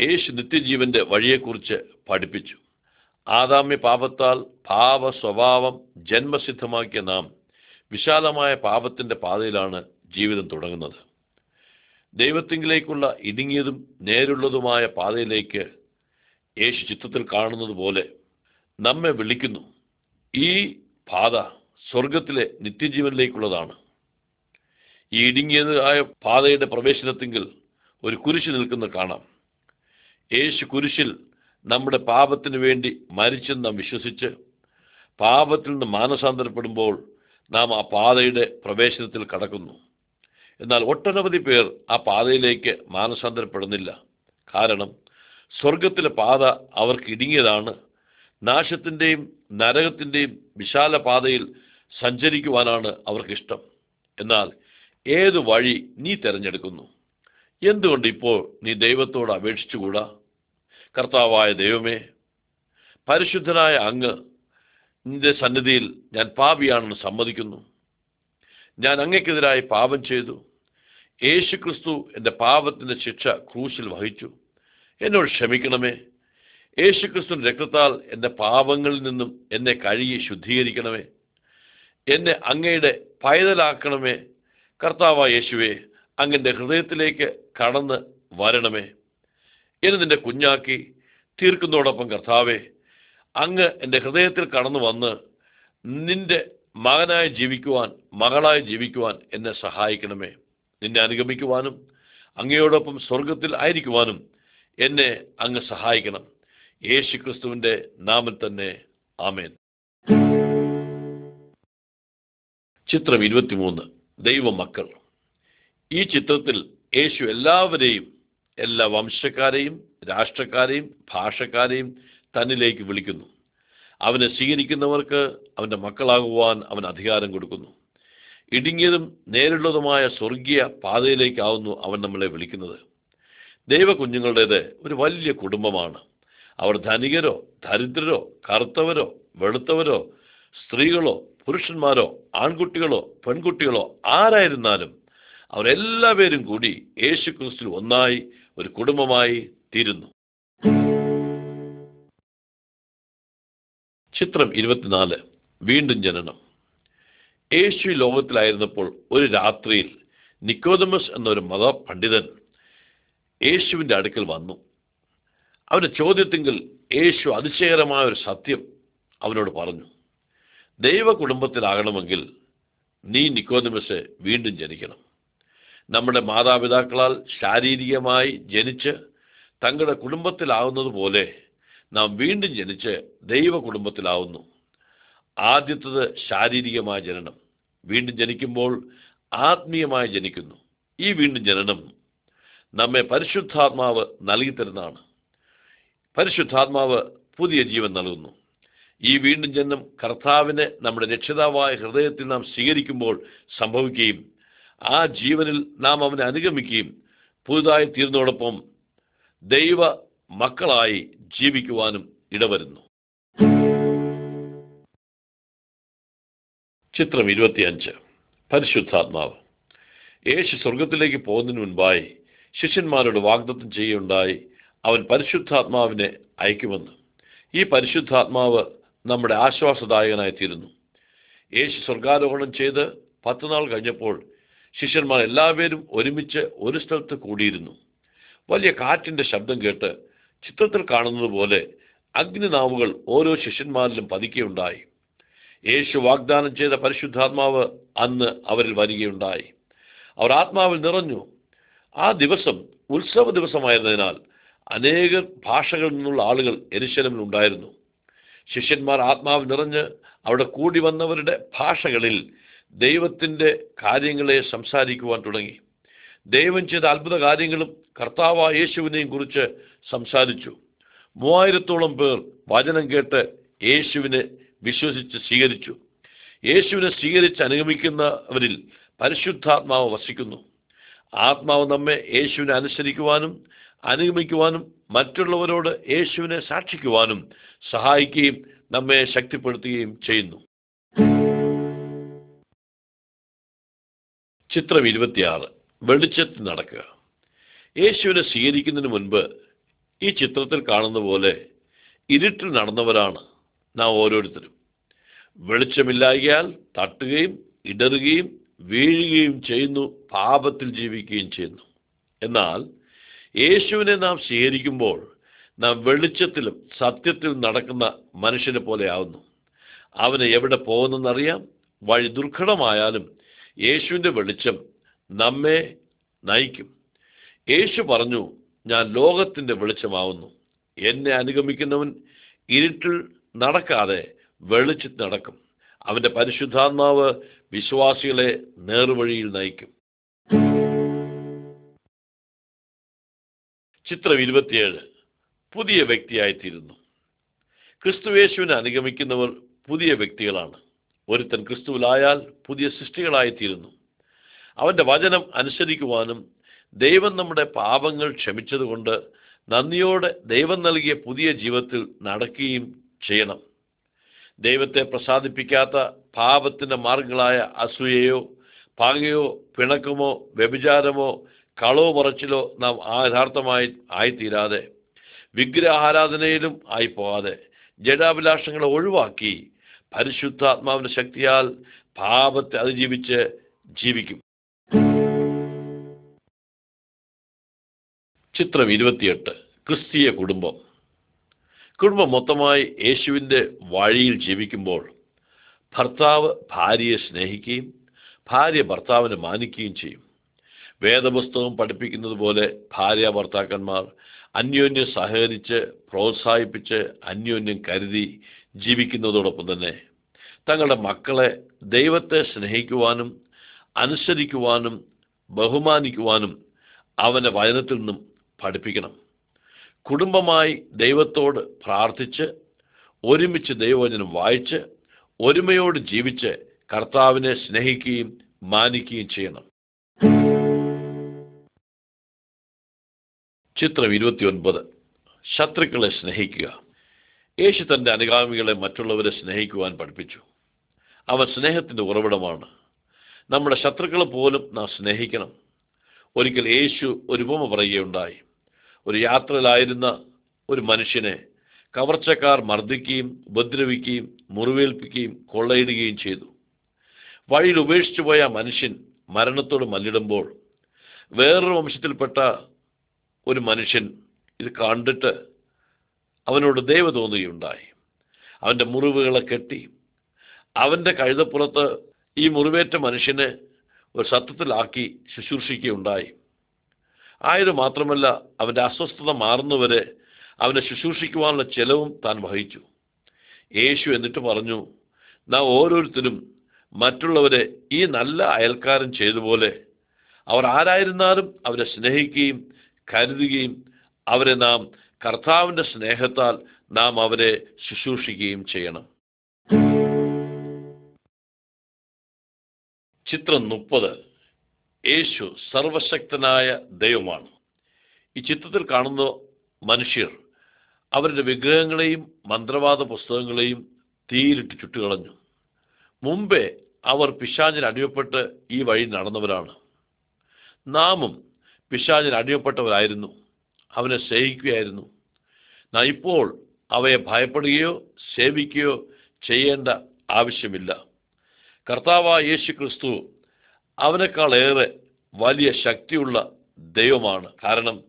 A: യേശു നിത്യജീവന്റെ വഴിയെക്കുറിച്ച് പഠിപ്പിച്ചു. ആദാമ്യ പാപത്താൽ പാപ സ്വഭാവം ജന്മസിദ്ധമാക്കിയ നാം വിശാലമായ പാപത്തിന്റെ പാതയിലാണ് ജീവിതം തുടങ്ങുന്നത്. ദൈവത്തിങ്കിലേക്കുള്ള ഇടുങ്ങിയതും നേരുള്ളതുമായ പാതയിലേക്ക് യേശു ചിത്രത്തിൽ കാണുന്നത് പോലെ നമ്മെ വിളിക്കുന്നു. ഈ പാത സ്വർഗത്തിലെ നിത്യജീവനിലേക്കുള്ളതാണ്. ഈ ഇടുങ്ങിയതായ പാതയുടെ പ്രവേശനത്തെങ്കിൽ ഒരു കുരിശ് നിൽക്കുന്നത് കാണാം. യേശു കുരിശിൽ നമ്മുടെ പാപത്തിന് വേണ്ടി മരിച്ചെന്ന് നാം വിശ്വസിച്ച് പാപത്തിൽ നിന്ന് മാനസാന്തരപ്പെടുമ്പോൾ നാം ആ പാതയുടെ പ്രവേശനത്തിൽ കടക്കുന്നു. എന്നാൽ ഒട്ടനവധി പേർ ആ പാതയിലേക്ക് മാനസാന്തരപ്പെടുന്നില്ല. കാരണം സ്വർഗത്തിലെ പാത അവർക്ക് ഇടുങ്ങിയതാണ്. നാശത്തിന്റെയും നരകത്തിന്റെയും വിശാല പാതയിൽ സഞ്ചരിക്കുവാനാണ് അവർക്കിഷ്ടം. എന്നാൽ ഏത് വഴി നീ തിരഞ്ഞെടുക്കുന്നു? എന്തുകൊണ്ട് ഇപ്പോൾ നീ ദൈവത്തോട് അപേക്ഷിച്ചുകൂടാ? കർത്താവായ ദൈവമേ പരിശുദ്ധനായ അങ്ങ് നിന്റെ സന്നിധിയിൽ ഞാൻ പാപിയാണെന്ന് സമ്മതിക്കുന്നു. ഞാൻ അങ്ങക്കെതിരായി പാപം ചെയ്തു. യേശു ക്രിസ്തു എന്റെ പാപത്തിന്റെ ശിക്ഷ ക്രൂശിൽ വഹിച്ചു. എന്നോട് ക്ഷമിക്കണമേ. യേശു ക്രിസ്തുവിന്റെ രക്തത്താൽ എന്റെ പാപങ്ങളിൽ നിന്നും എന്നെ കഴുകി ശുദ്ധീകരിക്കണമേ. എന്നെ അങ്ങയുടെ പൈതലാക്കണമേ. കർത്താവായ യേശുവേ അങ്ങന്റെ ഹൃദയത്തിലേക്ക് കടന്ന് വരണമേ. എന്ന് നിന്റെ കുഞ്ഞാക്കി തീർക്കുന്നതോടൊപ്പം കർത്താവേ അങ്ങ് എന്റെ ഹൃദയത്തിൽ കടന്നു വന്ന് നിന്റെ മകനായി ജീവിക്കുവാൻ മകളായി ജീവിക്കുവാൻ എന്നെ സഹായിക്കണമേ. നിന്നെ അനുഗമിക്കുവാനും അങ്ങയോടൊപ്പം സ്വർഗത്തിൽ ആയിരിക്കുവാനും എന്നെ അങ്ങ് സഹായിക്കണം. യേശു ക്രിസ്തുവിന്റെ നാമത്തിൽ തന്നെ ആമേൻ. ചിത്രം ഇരുപത്തിമൂന്ന്. ദൈവമക്കൾ. ഈ ചിത്രത്തിൽ യേശു എല്ലാവരെയും എല്ലാ വംശക്കാരെയും രാഷ്ട്രക്കാരെയും ഭാഷക്കാരെയും തന്നിലേക്ക് വിളിക്കുന്നു. അവനെ സ്വീകരിക്കുന്നവർക്ക് അവന്റെ മക്കളാകുവാൻ അവൻ അധികാരം കൊടുക്കുന്നു. ഇടുങ്ങിയതും നേരിടുള്ളതുമായ സ്വർഗീയ പാതയിലേക്കാവുന്നു അവൻ നമ്മളെ വിളിക്കുന്നത്. ദൈവ കുഞ്ഞുങ്ങളുടേത് ഒരു വലിയ കുടുംബമാണ്. അവർ ധനികരോ ദരിദ്രരോ കറുത്തവരോ വെളുത്തവരോ സ്ത്രീകളോ പുരുഷന്മാരോ ആൺകുട്ടികളോ പെൺകുട്ടികളോ ആരായിരുന്നാലും അവരെല്ലാവരും കൂടി യേശു ക്രിസ്തു ഒന്നായി ഒരു കുടുംബമായി തീരുന്നു. ചിത്രം ഇരുപത്തിനാല്. വീണ്ടും ജനനം. യേശു ലോകത്തിലായിരുന്നപ്പോൾ ഒരു രാത്രിയിൽ നിക്കോദമസ് എന്നൊരു മത പണ്ഡിതൻ യേശുവിന്റെ അടുക്കൽ വന്നു. അവന്റെ ചോദ്യത്തെങ്കിൽ യേശു അതിശയകരമായ ഒരു സത്യം അവനോട് പറഞ്ഞു. ദൈവ കുടുംബത്തിലാകണമെങ്കിൽ നീ നിക്കോദമസ് വീണ്ടും ജനിക്കണം. നമ്മുടെ മാതാപിതാക്കളാൽ ശാരീരികമായി ജനിച്ച് തങ്ങളുടെ കുടുംബത്തിലാവുന്നത് പോലെ നാം വീണ്ടും ജനിച്ച് ദൈവ കുടുംബത്തിലാവുന്നു. ആദ്യത്തത് ശാരീരികമായ ജനനം. വീണ്ടും ജനിക്കുമ്പോൾ ആത്മീയമായി ജനിക്കുന്നു. ഈ വീണ്ടും ജനനം നമ്മെ പരിശുദ്ധാത്മാവ് നൽകി തരുന്നതാണ്. പരിശുദ്ധാത്മാവ് പുതിയ ജീവൻ നൽകുന്നു. ഈ വീണ്ടും ജനനം കർത്താവിനെ നമ്മുടെ രക്ഷിതാവായ ഹൃദയത്തിൽ നാം സ്വീകരിക്കുമ്പോൾ സംഭവിക്കുകയും ആ ജീവനിൽ നാം അവനെ അനുഗമിക്കുകയും പുതുതായി തീർന്നതോടൊപ്പം ദൈവ മക്കളായി ജീവിക്കുവാനും ഇടവരുന്നു. ചിത്രം ഇരുപത്തിയഞ്ച്. പരിശുദ്ധാത്മാവ്. യേശു സ്വർഗത്തിലേക്ക് പോകുന്നതിന് മുൻപായി ശിഷ്യന്മാരോട് വാഗ്ദത്തം ചെയ്യുകയുണ്ടായി അവൻ പരിശുദ്ധാത്മാവിനെ അയക്കുമെന്ന്. ഈ പരിശുദ്ധാത്മാവ് നമ്മുടെ ആശ്വാസദായകനായി തീരുന്നു യേശു സ്വർഗാരോഹണം ചെയ്ത് പത്തുനാൾ കഴിഞ്ഞപ്പോൾ ശിഷ്യന്മാർ എല്ലാവരും ഒരുമിച്ച് ഒരു സ്ഥലത്ത് കൂടിയിരുന്നു. വലിയ കാറ്റിന്റെ ശബ്ദം കേട്ട് ചിത്രത്തിൽ കാണുന്നത് പോലെ അഗ്നിനാവുകൾ ഓരോ ശിഷ്യന്മാരിലും പതിക്കുകയുണ്ടായി യേശു വാഗ്ദാനം ചെയ്ത പരിശുദ്ധാത്മാവ് അന്ന് അവരിൽ വരികയുണ്ടായി. അവർ ആത്മാവിൽ നിറഞ്ഞു. ആ ദിവസം ഉത്സവ ദിവസമായിരുന്നതിനാൽ അനേക ഭാഷകളിൽ നിന്നുള്ള ആളുകൾ എരിശലമിൽ ഉണ്ടായിരുന്നു. ശിഷ്യന്മാർ ആത്മാവ് നിറഞ്ഞ് അവിടെ കൂടി വന്നവരുടെ ഭാഷകളിൽ ദൈവത്തിന്റെ കാര്യങ്ങളെ സംസാരിക്കുവാൻ തുടങ്ങി. ദൈവം ചെയ്ത അത്ഭുത കാര്യങ്ങളും കർത്താവ് യേശുവിനെയും കുറിച്ച് സംസാരിച്ചു. മൂവായിരത്തോളം പേർ വചനം കേട്ട് യേശുവിനെ വിശ്വസിച്ച് സ്വീകരിച്ചു. യേശുവിനെ സ്വീകരിച്ച് അനുഗമിക്കുന്നവരിൽ പരിശുദ്ധാത്മാവ് വസിക്കുന്നു. ആത്മാവ് നമ്മെ യേശുവിനെ അനുസരിക്കുവാനും അനുഗമിക്കുവാനും മറ്റുള്ളവരോട് യേശുവിനെ സാക്ഷിക്കുവാനും സഹായിക്കുകയും നമ്മെ ശക്തിപ്പെടുത്തുകയും ചെയ്യുന്നു. ചിത്രം ഇരുപത്തിയാറ്. വെളിച്ചത്തിൽ നടക്കുക. യേശുവിനെ സ്വീകരിക്കുന്നതിന് മുൻപ് ഈ ചിത്രത്തിൽ കാണുന്ന പോലെ ഇരുട്ടിൽ നടന്നവരാണ് നാം ഓരോരുത്തരും. വെളിച്ചമില്ലായകയാൽ തട്ടുകയും ഇടറുകയും വീഴുകയും ചെയ്യുന്നു പാപത്തിൽ ജീവിക്കുകയും ചെയ്യുന്നു. എന്നാൽ യേശുവിനെ നാം സ്വീകരിക്കുമ്പോൾ നാം വെളിച്ചത്തിലും സത്യത്തിലും നടക്കുന്ന മനുഷ്യനെ പോലെ ആവുന്നു. അവന് എവിടെ പോകുന്നെന്നറിയാം? വഴി ദുർഘടമായാലും യേശുവിന്റെ വെളിച്ചം നമ്മെ നയിക്കും. യേശു പറഞ്ഞു ഞാൻ ലോകത്തിന്റെ വെളിച്ചമാവുന്നു. എന്നെ അനുഗമിക്കുന്നവൻ ഇരുട്ടിൽ നടക്കാതെ വെളിച്ചത്തിൽ നടക്കും. അവന്റെ പരിശുദ്ധാത്മാവ് വിശ്വാസികളെ നേർവഴിയിൽ നയിക്കും. ചിത്രം ഇരുപത്തിയേഴ്. പുതിയ വ്യക്തിയായിത്തീരുന്നു. ക്രിസ്തുവേശുവിനെ അനുഗമിക്കുന്നവർ പുതിയ വ്യക്തികളാണ്. ഒരുത്തൻ ക്രിസ്തുവിലായാൽ പുതിയ സൃഷ്ടികളായിത്തീരുന്നു. അവന്റെ വചനം അനുസരിക്കുവാനും ദൈവം നമ്മുടെ പാപങ്ങൾ ക്ഷമിച്ചതുകൊണ്ട് നന്ദിയോടെ ദൈവം നൽകിയ പുതിയ ജീവിതത്തിൽ നടക്കുകയും ചെയ്യണം. ദൈവത്തെ പ്രസാദിപ്പിക്കാത്ത പാപത്തിന്റെ മാർഗങ്ങളായ അസൂയയോ പാങ്ങയോ പിണക്കമോ വ്യഭിചാരമോ കളവോ മറച്ചിലോ നാം ആധാർത്ഥമായി ആയിത്തീരാതെ വിഗ്രഹാരാധനയിലും ആയിപ്പോകാതെ ജഡാഭിലാഷങ്ങളെ ഒഴിവാക്കി പരിശുദ്ധാത്മാവിന്റെ ശക്തിയാൽ പാപത്തെ അതിജീവിച്ച് ജീവിക്കും. ചിത്രം ഇരുപത്തിയെട്ട് ക്രിസ്തീയ കുടുംബം. കുടുംബം മൊത്തമായി യേശുവിന്റെ വഴിയിൽ ജീവിക്കുമ്പോൾ ഭർത്താവ് ഭാര്യയെ സ്നേഹിക്കുകയും ഭാര്യ ഭർത്താവിനെ മാനിക്കുകയും ചെയ്യും. വേദപുസ്തകം പഠിപ്പിക്കുന്നത് പോലെ ഭാര്യ ഭർത്താക്കന്മാർ അന്യോന്യം സഹകരിച്ച് പ്രോത്സാഹിപ്പിച്ച് അന്യോന്യം കരുതി ജീവിക്കുന്നതോടൊപ്പം തന്നെ തങ്ങളുടെ മക്കളെ ദൈവത്തെ സ്നേഹിക്കുവാനും അനുസരിക്കുവാനും ബഹുമാനിക്കുവാനും അവന്റെ വചനത്തിൽ നിന്നും പഠിപ്പിക്കണം. കുടുംബമായി ദൈവത്തോട് പ്രാർത്ഥിച്ച് ഒരുമിച്ച് ദൈവവചനം വായിച്ച് ഒരുമയോട് ജീവിച്ച് കർത്താവിനെ സ്നേഹിക്കുകയും മാനിക്കുകയും ചെയ്യണം. ചിത്രം ഇരുപത്തിയൊൻപത്. ശത്രുക്കളെ സ്നേഹിക്കുക. യേശു തന്റെ അനുഗാമികളെ മറ്റുള്ളവരെ സ്നേഹിക്കുവാൻ പഠിപ്പിച്ചു. അവൻ സ്നേഹത്തിന്റെ ഉറവിടമാണ്. നമ്മുടെ ശത്രുക്കളെ പോലും നാം സ്നേഹിക്കണം. ഒരിക്കൽ യേശു ഒരു ഉപമ പറയുകയുണ്ടായി. ഒരു യാത്രയിലായിരുന്ന ഒരു മനുഷ്യനെ കവർച്ചക്കാർ മർദ്ദിക്കുകയും ഉപദ്രവിക്കുകയും മുറിവേൽപ്പിക്കുകയും കൊള്ളയിടുകയും ചെയ്തു. വഴിയിൽ ഉപേക്ഷിച്ചു പോയ മനുഷ്യൻ മരണത്തോട് മല്ലിടുമ്പോൾ വേറൊരു വംശത്തിൽപ്പെട്ട ഒരു മനുഷ്യൻ ഇത് കണ്ടിട്ട് അവനോട് ദൈവ തോന്നുകയുണ്ടായി അവന്റെ മുറിവുകളെ കെട്ടി. അവന്റെ കഴുതപ്പുറത്ത് ഈ മുറിവേറ്റ മനുഷ്യനെ ഒരു സത്യത്തിലാക്കി ശുശ്രൂഷിക്കുകയുണ്ടായി. ആയത് മാത്രമല്ല അവന്റെ അസ്വസ്ഥത മാറുന്നവരെ അവനെ ശുശ്രൂഷിക്കുവാനുള്ള ചെലവും താൻ വഹിച്ചു. യേശു എന്നിട്ട് പറഞ്ഞു നാം ഓരോരുത്തരും മറ്റുള്ളവരെ ഈ നല്ല അയൽക്കാരൻ ചെയ്തപോലെ അവർ ആരായിരുന്നാലും അവരെ സ്നേഹിക്കുകയും കരുതുകയും അവരെ നാം കർത്താവിന്റെ സ്നേഹത്താൽ നാം അവരെ ശുശ്രൂഷിക്കുകയും ചെയ്യണം. ചിത്രം മുപ്പത്. യേശു സർവശക്തനായ ദൈവമാണ്. ഈ ചിത്രത്തിൽ കാണുന്ന മനുഷ്യർ അവരുടെ വിഗ്രഹങ്ങളെയും മന്ത്രവാദ പുസ്തകങ്ങളെയും തീയിലിട്ട് ചുട്ടുകളഞ്ഞു. മുമ്പേ അവർ പിശാചിന് അടിമപ്പെട്ട് ഈ വഴി നടന്നവരാണ്. നാമും പിശാചിന് അടിമപ്പെട്ടവരായിരുന്നു. അവനെ സ്നേഹിക്കുകയായിരുന്നു. നാം ഇപ്പോൾ അവയെ ഭയപ്പെടുകയോ സേവിക്കുകയോ ചെയ്യേണ്ട ആവശ്യമില്ല. കർത്താവായ യേശു ക്രിസ്തു അവനേക്കാളേറെ വലിയ ശക്തിയുള്ള ദൈവമാണ്. കാരണം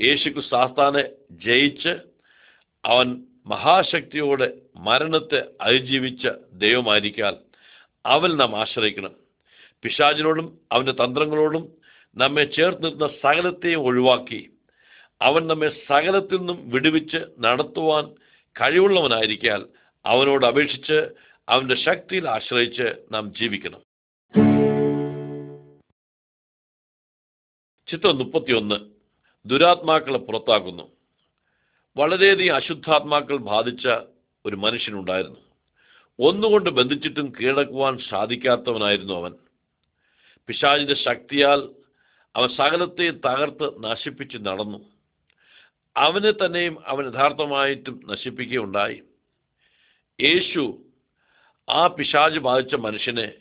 A: യേശു ക്രിസ്തു ആസ്ഥാനെ ജയിച്ച് അവൻ മഹാശക്തിയോടെ മരണത്തെ അതിജീവിച്ച ദൈവമായിരിക്കാൻ അവൻ നാം ആശ്രയിക്കണം. പിശാചിനോടും അവന്റെ തന്ത്രങ്ങളോടും നമ്മെ ചേർത്ത് നിർത്തുന്ന സകലത്തെയും ഒഴിവാക്കി അവൻ നമ്മെ സകലത്തിൽ നിന്നും വിടുവിച്ച് നടത്തുവാൻ കഴിവുള്ളവനായിരിക്കാൽ അവനോട് അപേക്ഷിച്ച് അവന്റെ ശക്തിയിൽ ആശ്രയിച്ച് നാം ജീവിക്കണം. ചിത്രം മുപ്പത്തിയൊന്ന്. ദുരാത്മാക്കളെ പുറത്താക്കുന്നു. വളരെയധികം അശുദ്ധാത്മാക്കൾ ബാധിച്ച ഒരു മനുഷ്യനുണ്ടായിരുന്നു. ഒന്നുകൊണ്ട് ബന്ധിച്ചിട്ടും കീഴടക്കുവാൻ സാധിക്കാത്തവനായിരുന്നു അവൻ. പിശാചിന്റെ ശക്തിയാൽ അവൻ സകലത്തെയും തകർത്ത് നശിപ്പിച്ച് നടന്നു. അവനെ തന്നെയും അവൻ യഥാർത്ഥമായിട്ടും നശിപ്പിക്കുകയുണ്ടായി. യേശു ആ പിശാജ് ബാധിച്ച മനുഷ്യനെ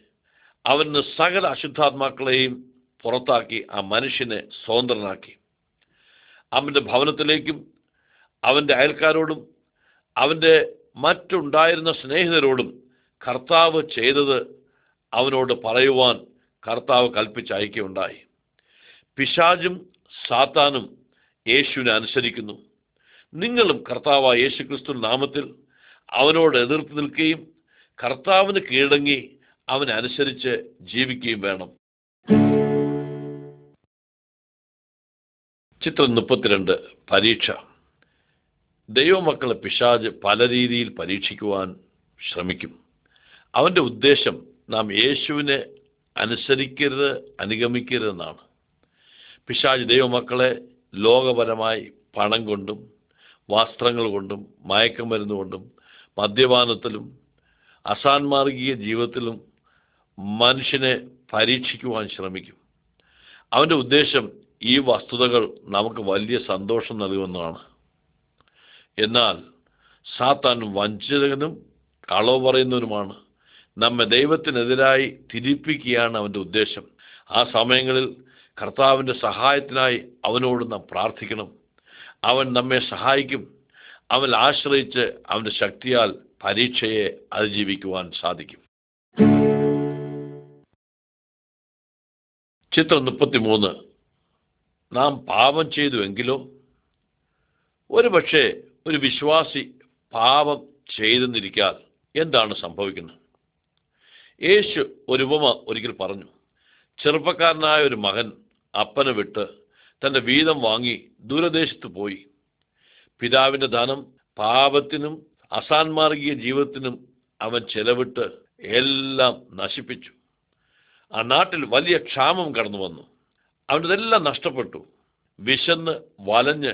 A: അവന് സകല അശുദ്ധാത്മാക്കളെയും പുറത്താക്കി ആ മനുഷ്യനെ സ്വതന്ത്രനാക്കി. അവന്റെ ഭവനത്തിലേക്കും അവന്റെ അയൽക്കാരോടും അവന്റെ മറ്റുണ്ടായിരുന്ന സ്നേഹിതരോടും കർത്താവ് ചെയ്തത് അവനോട് പറയുവാൻ കർത്താവ് കൽപ്പിച്ചയക്കുകയുണ്ടായി പിശാജും സാത്താനും യേശുവിനെ അനുസരിക്കുന്നു. നിങ്ങളും കർത്താവായ യേശുക്രിസ്തു നാമത്തിൽ അവനോട് എതിർത്ത് നിൽക്കുകയും കർത്താവിന് കീഴടങ്ങി അവനനുസരിച്ച് ജീവിക്കുകയും വേണം. ചിത്രം മുപ്പത്തിരണ്ട് പരീക്ഷ. ദൈവമക്കളെ പിശാജ് പല രീതിയിൽ പരീക്ഷിക്കുവാൻ ശ്രമിക്കും. അവന്റെ ഉദ്ദേശം നാം യേശുവിനെ അനുസരിക്കരുത് അനുഗമിക്കരുതെന്നാണ് പിശാജ് ദൈവമക്കളെ ലോകപരമായി പണം കൊണ്ടും വസ്ത്രങ്ങൾ കൊണ്ടും മയക്കമരുന്ന് കൊണ്ടും മദ്യപാനത്തിലും അസാൻമാർഗീയ ജീവിതത്തിലും മനുഷ്യനെ പരീക്ഷിക്കുവാൻ ശ്രമിക്കും. അവന്റെ ഉദ്ദേശം ഈ വസ്തുതകൾ നമുക്ക് വലിയ സന്തോഷം നൽകുന്നതാണ്. എന്നാൽ സാത്താൻ വഞ്ചിതനും കളവ് പറയുന്നവനുമാണ്. നമ്മെ ദൈവത്തിനെതിരായി തിരിപ്പിക്കുകയാണ് അവന്റെ ഉദ്ദേശം. ആ സമയങ്ങളിൽ കർത്താവിന്റെ സഹായത്തിനായി അവനോട് നാം പ്രാർത്ഥിക്കണം. അവൻ നമ്മെ സഹായിക്കും. അവൻ ആശ്രയിച്ച് അവന്റെ ശക്തിയാൽ പരീക്ഷയെ അതിജീവിക്കുവാൻ സാധിക്കും. ചിത്രം മുപ്പത്തിമൂന്ന്. നാം പാപം ചെയ്തുവെങ്കിലോ? ഒരു പക്ഷേ ഒരു വിശ്വാസി പാപം ചെയ്തെന്നിരിക്കാൽ എന്താണ് സംഭവിക്കുന്നത്? യേശു ഒരു ഉപമ ഒരിക്കൽ പറഞ്ഞു. ചെറുപ്പക്കാരനായ ഒരു മകൻ അപ്പനെ വിട്ട് തന്റെ വീതം വാങ്ങി ദൂരദേശത്ത് പോയി. പിതാവിന്റെ ധനം പാപത്തിനും അസാൻമാർഗീയ ജീവിതത്തിനും അവൻ ചെലവിട്ട് എല്ലാം നശിപ്പിച്ചു. ആ നാട്ടിൽ വലിയ ക്ഷാമം കടന്നു വന്നു. അവന്റെതെല്ലാം നഷ്ടപ്പെട്ടു. വിശന്ന് വലഞ്ഞ്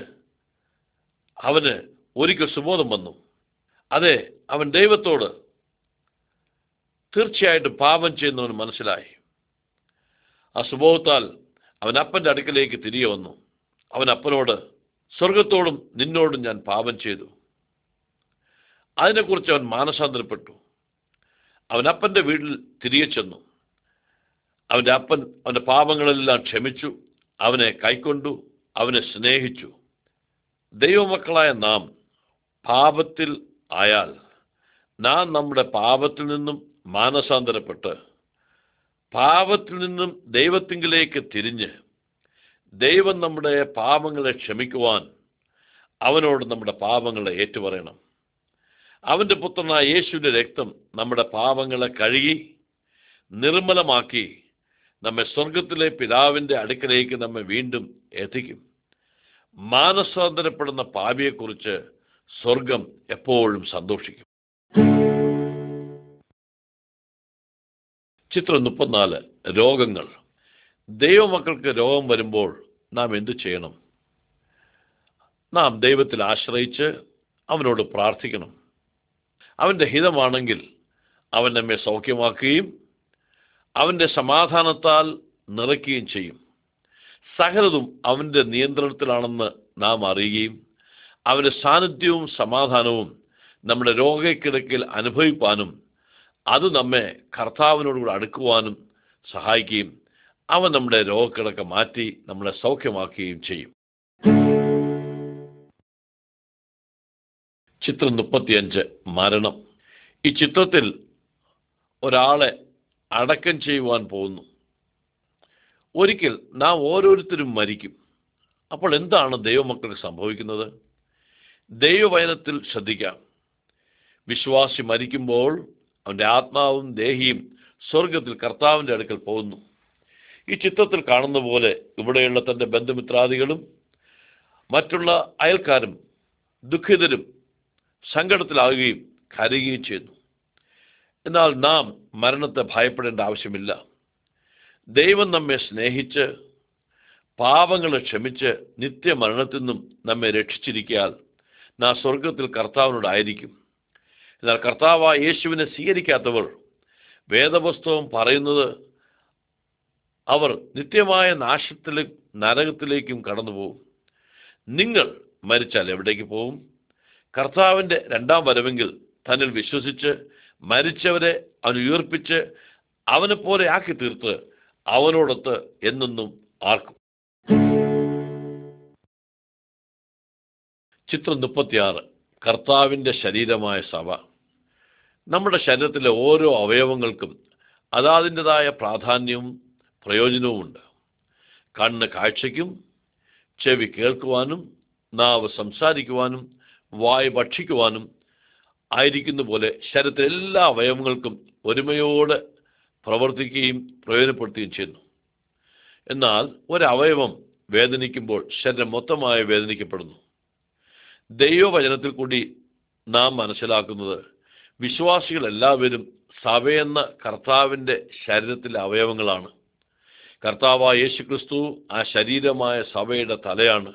A: അവന് ഒരിക്കൽ സുബോധം വന്നു. അതെ അവൻ ദൈവത്തോട് തീർച്ചയായിട്ടും പാപം ചെയ്യുന്നവന് മനസ്സിലായി. ആ സുബോധത്താൽ അവൻ അപ്പന്റെ അടുക്കലേക്ക് തിരികെ വന്നു. അവൻ അപ്പനോട് സ്വർഗത്തോടും നിന്നോടും ഞാൻ പാപം ചെയ്തു. അതിനെക്കുറിച്ച് അവൻ മാനസാന്തരപ്പെട്ടു. അവൻ അപ്പന്റെ വീട്ടിൽ തിരികെ ചെന്നു. അവന്റെ അപ്പൻ അവന്റെ പാപങ്ങളെല്ലാം ക്ഷമിച്ചു അവനെ കൈക്കൊണ്ടു അവനെ സ്നേഹിച്ചു. ദൈവമക്കളായ നാം പാപത്തിൽ ആയാൽ നാം നമ്മുടെ പാപത്തിൽ നിന്നും മാനസാന്തരപ്പെട്ട് പാപത്തിൽ നിന്നും ദൈവത്തിങ്കിലേക്ക് തിരിഞ്ഞ് ദൈവം നമ്മുടെ പാപങ്ങളെ ക്ഷമിക്കുവാൻ അവനോട് നമ്മുടെ പാപങ്ങളെ ഏറ്റുപറയണം. അവന്റെ പുത്രനായ യേശുവിന്റെ രക്തം നമ്മുടെ പാപങ്ങളെ കഴുകി നിർമ്മലമാക്കി നമ്മെ സ്വർഗത്തിലെ പിതാവിന്റെ അടുക്കലേക്ക് നമ്മെ വീണ്ടും എത്തിക്കും. മാനസാന്തരപ്പെടുന്ന പാപിയെക്കുറിച്ച് സ്വർഗം എപ്പോഴും സന്തോഷിക്കും. ചിത്രം മുപ്പത്തിനാല് രോഗങ്ങൾ. ദൈവമക്കൾക്ക് രോഗം വരുമ്പോൾ നാം എന്തു ചെയ്യണം? നാം ദൈവത്തിൽ ആശ്രയിച്ച് അവനോട് പ്രാർത്ഥിക്കണം. അവന്റെ ഹിതമാണെങ്കിൽ അവൻ നമ്മെ സൗഖ്യമാക്കുകയും അവന്റെ സമാധാനത്താൽ നിറയ്ക്കുകയും ചെയ്യും. സകലതും അവന്റെ നിയന്ത്രണത്തിലാണെന്ന് നാം അറിയുകയും അവന്റെ സാന്നിധ്യവും സമാധാനവും നമ്മുടെ രോഗക്കിടക്കിൽ അനുഭവിപ്പാനും അത് നമ്മെ കർത്താവിനോടുകൂടെ അടുക്കുവാനും സഹായിക്കുകയും അവ നമ്മുടെ രോഗക്കിടക്ക മാറ്റി നമ്മളെ സൗഖ്യമാക്കുകയും ചെയ്യും. ചിത്രം മുപ്പത്തിയഞ്ച് മരണം. ഈ ചിത്രത്തിൽ ഒരാളെ അടക്കം ചെയ്യുവാൻ പോകുന്നു. ഒരിക്കൽ നാം ഓരോരുത്തരും മരിക്കും. അപ്പോൾ എന്താണ് ദൈവമക്കൾക്ക് സംഭവിക്കുന്നത്? ദൈവവചനത്തിൽ ശ്രദ്ധിക്കാം. വിശ്വാസി മരിക്കുമ്പോൾ അവന്റെ ആത്മാവും ദേഹിയും സ്വർഗത്തിൽ കർത്താവിന്റെ അടുക്കൽ പോകുന്നു. ഈ ചിത്രത്തിൽ കാണുന്ന പോലെ ഇവിടെയുള്ള തന്റെ ബന്ധുമിത്രാദികളും മറ്റുള്ള അയൽക്കാരും ദുഃഖിതരും സങ്കടത്തിലാവുകയും കരയുകയും ചെയ്യുന്നു. എന്നാൽ നാം മരണത്തെ ഭയപ്പെടേണ്ട ആവശ്യമില്ല. ദൈവം നമ്മെ സ്നേഹിച്ച് പാപങ്ങളെ ക്ഷമിച്ച് നിത്യമരണത്തിൽ നിന്നും നമ്മെ രക്ഷിച്ചിരിക്കാൻ നാം സ്വർഗത്തിൽ കർത്താവിനോടായിരിക്കും എന്നാൽ കർത്താവ് യേശുവിനെ സ്വീകരിക്കാത്തവർ വേദപുസ്തകം പറയുന്നത് അവർ നിത്യമായ നാശത്തിലും നരകത്തിലേക്കും കടന്നു പോകും നിങ്ങൾ മരിച്ചാൽ എവിടേക്ക് പോകും? കർത്താവിന്റെ രണ്ടാം വരവെങ്കിൽ തന്നിൽ വിശ്വസിച്ച് മരിച്ചവരെ അവൻ ഉയർപ്പിച്ച് അവനെ പോലെ ആക്കി തീർത്ത് അവനോടൊത്ത് എന്നെന്നും ആർക്കും. ചിത്രം മുപ്പത്തിയാറ്. കർത്താവിന്റെ ശരീരമായ സഭ. നമ്മുടെ ശരീരത്തിലെ ഓരോ അവയവങ്ങൾക്കും അതാതിന്റെതായ പ്രാധാന്യവും പ്രയോജനവുമുണ്ട് കണ്ണ് കാഴ്ചയ്ക്കും ചെവി കേൾക്കുവാനും നാവ് സംസാരിക്കുവാനും വായ് ഭക്ഷിക്കുവാനും ആയിരിക്കുന്ന പോലെ ശരീരത്തിലെ എല്ലാ അവയവങ്ങൾക്കും ഒരുമയോടെ പ്രവർത്തിക്കുകയും പ്രയോജനപ്പെടുത്തുകയും ചെയ്യുന്നു. എന്നാൽ ഒരവയവം വേദനിക്കുമ്പോൾ ശരീരം മൊത്തമായി വേദനിക്കപ്പെടുന്നു. ദൈവവചനത്തിൽ കൂടി നാം മനസ്സിലാക്കുന്നത് വിശ്വാസികൾ എല്ലാവരും സഭയെന്ന കർത്താവിന്റെ ശരീരത്തിലെ അവയവങ്ങളാണ്. കർത്താവായ യേശുക്രിസ്തു ആ ശരീരമായ സഭയുടെ തലയാണ്.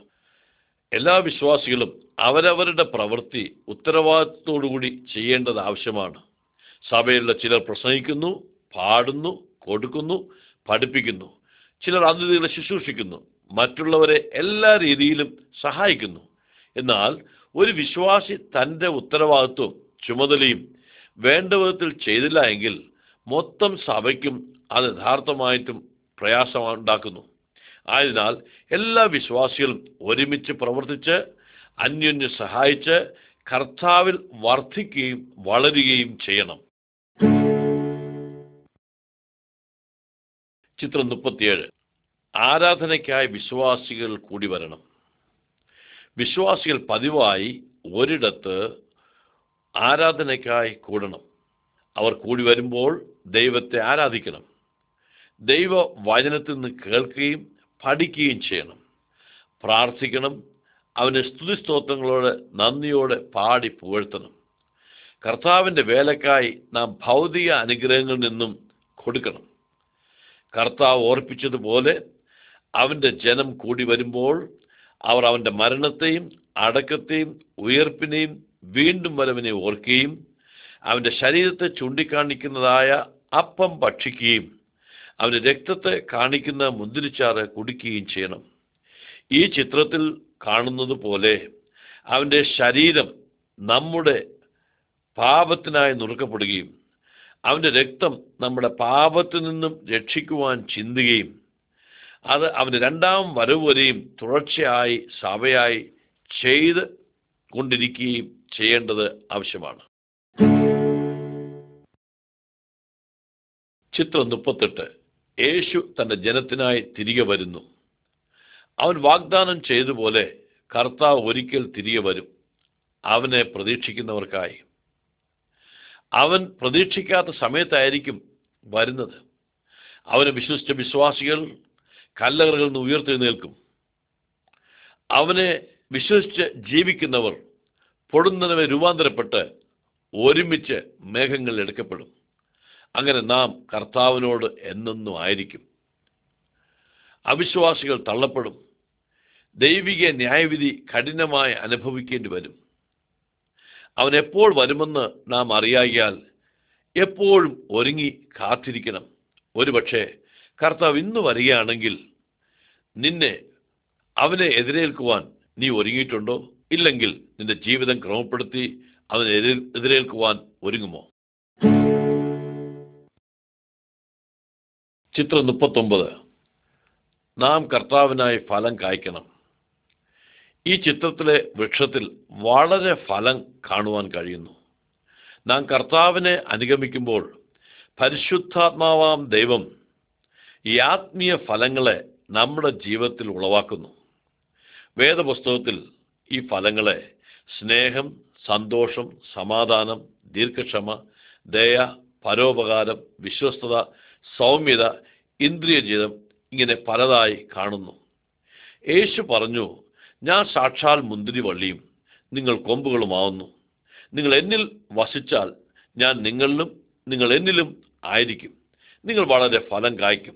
A: എല്ലാ വിശ്വാസികളും അവരവരുടെ പ്രവൃത്തി ഉത്തരവാദിത്തത്തോടുകൂടി ചെയ്യേണ്ടത് ആവശ്യമാണ്. സഭയിലുള്ള ചിലർ പ്രസംഗിക്കുന്നു പാടുന്നു കൊടുക്കുന്നു പഠിപ്പിക്കുന്നു. ചിലർ അതിഥികളെ ശുശ്രൂഷിക്കുന്നു. മറ്റുള്ളവരെ എല്ലാ രീതിയിലും സഹായിക്കുന്നു. എന്നാൽ ഒരു വിശ്വാസി തന്റെ ഉത്തരവാദിത്വം ചുമതലയും വേണ്ട വിധത്തിൽ ചെയ്തില്ല എങ്കിൽ മൊത്തം സഭയ്ക്കും അത് യഥാർത്ഥമായിട്ടും പ്രയാസമുണ്ടാക്കുന്നു. ആയതിനാൽ എല്ലാ വിശ്വാസികളും ഒരുമിച്ച് പ്രവർത്തിച്ച് അന്യോന്യം സഹായിച്ച് കർത്താവിൽ വർദ്ധിക്കുകയും വളരുകയും ചെയ്യണം. ചിത്രം മുപ്പത്തിയേഴ്. ആരാധനയ്ക്കായി വിശ്വാസികൾ കൂടി വരണം. വിശ്വാസികൾ പതിവായി ഒരിടത്ത് ആരാധനയ്ക്കായി കൂടണം. അവർ കൂടി വരുമ്പോൾ ദൈവത്തെ ആരാധിക്കണം. ദൈവ വചനത്തിൽ നിന്ന് കേൾക്കുകയും പഠിക്കുകയും ചെയ്യണം. പ്രാർത്ഥിക്കണം. അവനെ സ്തുതിസ്തോത്രങ്ങളോട് നന്ദിയോടെ പാടി പുകഴ്ത്തണം. കർത്താവിന്റെ വേലക്കായി നാം ഭൗതിക അനുഗ്രഹങ്ങളിൽ നിന്നും കൊടുക്കണം. കർത്താവ് ഓർപ്പിച്ചതുപോലെ അവന്റെ ജനം കൂടി വരുമ്പോൾ അവർ അവന്റെ മരണത്തെയും അടക്കത്തെയും ഉയർപ്പിനെയും വീണ്ടും വരവിനെ ഓർക്കുകയും അവന്റെ ശരീരത്തെ ചൂണ്ടിക്കാണിക്കുന്നതായ അപ്പം ഭക്ഷിക്കുകയും അവന്റെ രക്തത്തെ കാണിക്കുന്ന മുന്തിരിച്ചാറ് കുടിക്കുകയും ചെയ്യണം. ഈ ചിത്രത്തിൽ കാണുന്നത് പോലെ അവന്റെ ശരീരം നമ്മുടെ പാപത്തിനായി നുറുക്കപ്പെടുകയും അവന്റെ രക്തം നമ്മുടെ പാപത്തിൽ നിന്നും രക്ഷിക്കുവാൻ ചിന്തുകയും അത് അവന്റെ രണ്ടാം വരവ് വരെയും തുടർച്ചയായി സഭയായി ചെയ്ത് കൊണ്ടിരിക്കുകയും ചെയ്യേണ്ടത് ആവശ്യമാണ്. ചിത്രം മുപ്പത്തെട്ട്. യേശു തന്റെ ജനത്തിനായി തിരികെ വരുന്നു. അവൻ വാഗ്ദാനം ചെയ്തതുപോലെ കർത്താവ് ഒരിക്കൽ തിരികെ വരും. അവനെ പ്രതീക്ഷിക്കുന്നവർക്കായി. അവൻ പ്രതീക്ഷിക്കാത്ത സമയത്തായിരിക്കും വരുന്നത്. അവനെ വിശ്വസിച്ച വിശ്വാസികൾ കല്ലറകളിൽ നിന്ന് ഉയർത്തെഴുന്നേൽക്കും. അവനെ വിശ്വസിച്ച് ജീവിക്കുന്നവർ പൊടുന്നതിനെ രൂപാന്തരപ്പെട്ട് ഒരുമിച്ച് മേഘങ്ങളിൽ എടുക്കപ്പെടും. അങ്ങനെ നാം കർത്താവിനോട് എന്നെന്നും ആയിരിക്കും. അവിശ്വാസികൾ തള്ളപ്പെടും. ദൈവിക ന്യായവിധി കഠിനമായി അനുഭവിക്കേണ്ടി വരും. അവൻ എപ്പോൾ വരുമെന്ന് നാം അറിയാകിയാൽ എപ്പോഴും ഒരുങ്ങി കാത്തിരിക്കണം. ഒരുപക്ഷെ കർത്താവ് ഇന്ന് വരികയാണെങ്കിൽ നിന്നെ അവനെ എതിരേൽക്കുവാൻ നീ ഒരുങ്ങിയിട്ടുണ്ടോ? ഇല്ലെങ്കിൽ നിന്റെ ജീവിതം ക്രമപ്പെടുത്തി എതിർ എതിരേൽക്കുവാൻ ഒരുങ്ങുമോ? ചിത്രം മുപ്പത്തൊമ്പത്. നാം കർത്താവിനായി ഫലം കായ്ക്കണം. ഈ ചിത്രത്തിലെ വൃക്ഷത്തിൽ വളരെ ഫലം കാണുവാൻ കഴിയുന്നു. നാം കർത്താവിനെ അനുഗമിക്കുമ്പോൾ പരിശുദ്ധാത്മാവാം ദൈവം ഈ ആത്മീയ ഫലങ്ങളെ നമ്മുടെ ജീവിതത്തിൽ ഉളവാക്കുന്നു. വേദപുസ്തകത്തിൽ ഈ ഫലങ്ങളെ സ്നേഹം സന്തോഷം സമാധാനം ദീർഘക്ഷമ ദയ പരോപകാരം വിശ്വസ്തത സൗമ്യത ഇന്ദ്രിയജീതം ഇങ്ങനെ പലതായി കാണുന്നു. യേശു പറഞ്ഞു ഞാൻ സാക്ഷാൽ മുന്തിരി വള്ളിയും നിങ്ങൾ കൊമ്പുകളുമാവുന്നു. നിങ്ങൾ എന്നിൽ വസിച്ചാൽ ഞാൻ നിങ്ങളിലും നിങ്ങൾ എന്നിലും ആയിരിക്കും. നിങ്ങൾ വളരെ ഫലം കായ്ക്കും.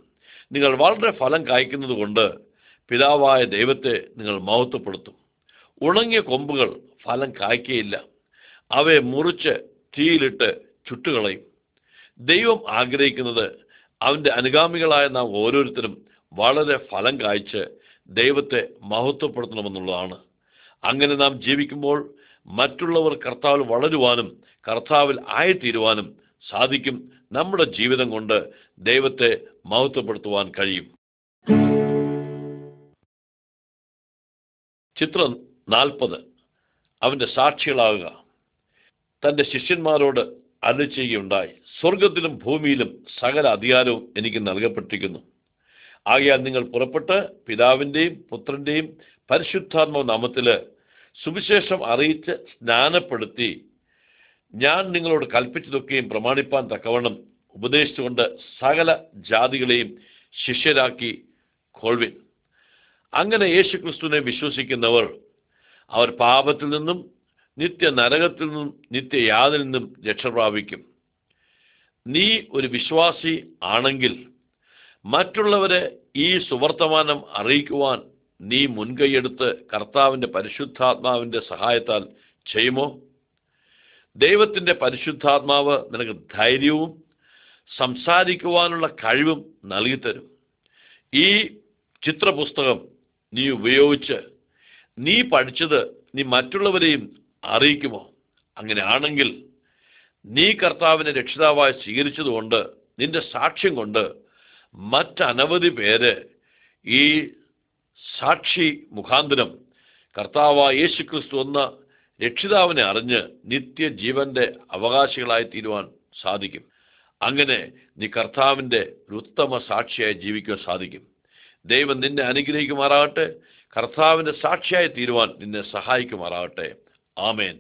A: നിങ്ങൾ വളരെ ഫലം കായ്ക്കുന്നത് കൊണ്ട് പിതാവായ ദൈവത്തെ നിങ്ങൾ മഹത്വപ്പെടുത്തും. ഉണങ്ങിയ കൊമ്പുകൾ ഫലം കായ്ക്കയില്ല. അവയെ മുറിച്ച് തീയിലിട്ട് ചുട്ടുകളയും. ദൈവം ആഗ്രഹിക്കുന്നത് അവന്റെ അനുഗാമികളായ നാം ഓരോരുത്തരും വളരെ ഫലം കായ്ച്ച് ദൈവത്തെ മഹത്വപ്പെടുത്തണമെന്നുള്ളതാണ്. അങ്ങനെ നാം ജീവിക്കുമ്പോൾ മറ്റുള്ളവർ കർത്താവിൽ വളരുവാനും കർത്താവിൽ ആയിത്തീരുവാനും സാധിക്കും നമ്മുടെ ജീവിതം കൊണ്ട് ദൈവത്തെ മഹത്വപ്പെടുത്തുവാൻ കഴിയും. ചിത്രം നാൽപ്പത്. അവന്റെ സാക്ഷികളാകുക. തന്റെ ശിഷ്യന്മാരോട് അരുളി സ്വർഗത്തിലും ഭൂമിയിലും സകല അധികാരവും എനിക്ക് നൽകപ്പെട്ടിരിക്കുന്നു. ആകയാൽ നിങ്ങൾ പുറപ്പെട്ട് പിതാവിന്റെയും പുത്രന്റെയും പരിശുദ്ധാത്മ നാമത്തിൽ സുവിശേഷം അറിയിച്ച് സ്നാനപ്പെടുത്തി ഞാൻ നിങ്ങളോട് കൽപ്പിച്ചതൊക്കെയും പ്രമാണിപ്പാൻ തക്കവണ്ണം ഉപദേശിച്ചുകൊണ്ട് സകല ജാതികളെയും ശിഷ്യരാക്കി കൊൾവിൻ അങ്ങനെ യേശു ക്രിസ്തുവിനെ വിശ്വസിക്കുന്നവർ അവർ പാപത്തിൽ നിന്നും നിത്യ നരകത്തിൽ നിന്നും നിത്യ നിത്യയാതിൽ നിന്നും രക്ഷ പ്രാപിക്കും. നീ ഒരു വിശ്വാസി ആണെങ്കിൽ മറ്റുള്ളവരെ ഈ സുവർത്തമാനം അറിയിക്കുവാൻ നീ മുൻകൈയെടുത്ത് കർത്താവിന്റെ പരിശുദ്ധാത്മാവിന്റെ സഹായത്താൽ ചെയ്യുമോ? ദൈവത്തിന്റെ പരിശുദ്ധാത്മാവ് നിനക്ക് ധൈര്യവും സംസാരിക്കുവാനുള്ള കഴിവും നൽകിത്തരും. ഈ ചിത്രപുസ്തകം നീ ഉപയോഗിച്ച് നീ പഠിച്ചത് നീ മറ്റുള്ളവരെയും അറിയിക്കുമോ? അങ്ങനെയാണെങ്കിൽ നീ കർത്താവിനെ രക്ഷിതാവായി സ്വീകരിച്ചതുകൊണ്ട് നിന്റെ സാക്ഷ്യം കൊണ്ട് മറ്റനവധി പേര് ഈ സാക്ഷി മുഖാന്തരം കർത്താവ യേശു ക്രിസ്തു എന്ന രക്ഷിതാവിനെ അറിഞ്ഞ് നിത്യജീവന്റെ അവകാശികളായി തീരുവാൻ സാധിക്കും. അങ്ങനെ നീ കർത്താവിന്റെ ഒരു ഉത്തമ സാക്ഷിയായി ജീവിക്കുവാൻ സാധിക്കും. ദൈവം നിന്നെ അനുഗ്രഹിക്കുമാറാകട്ടെ. കർത്താവിന്റെ സാക്ഷിയായി തീരുവാൻ നിന്നെ സഹായിക്കുമാറാകട്ടെ. ആമേൻ.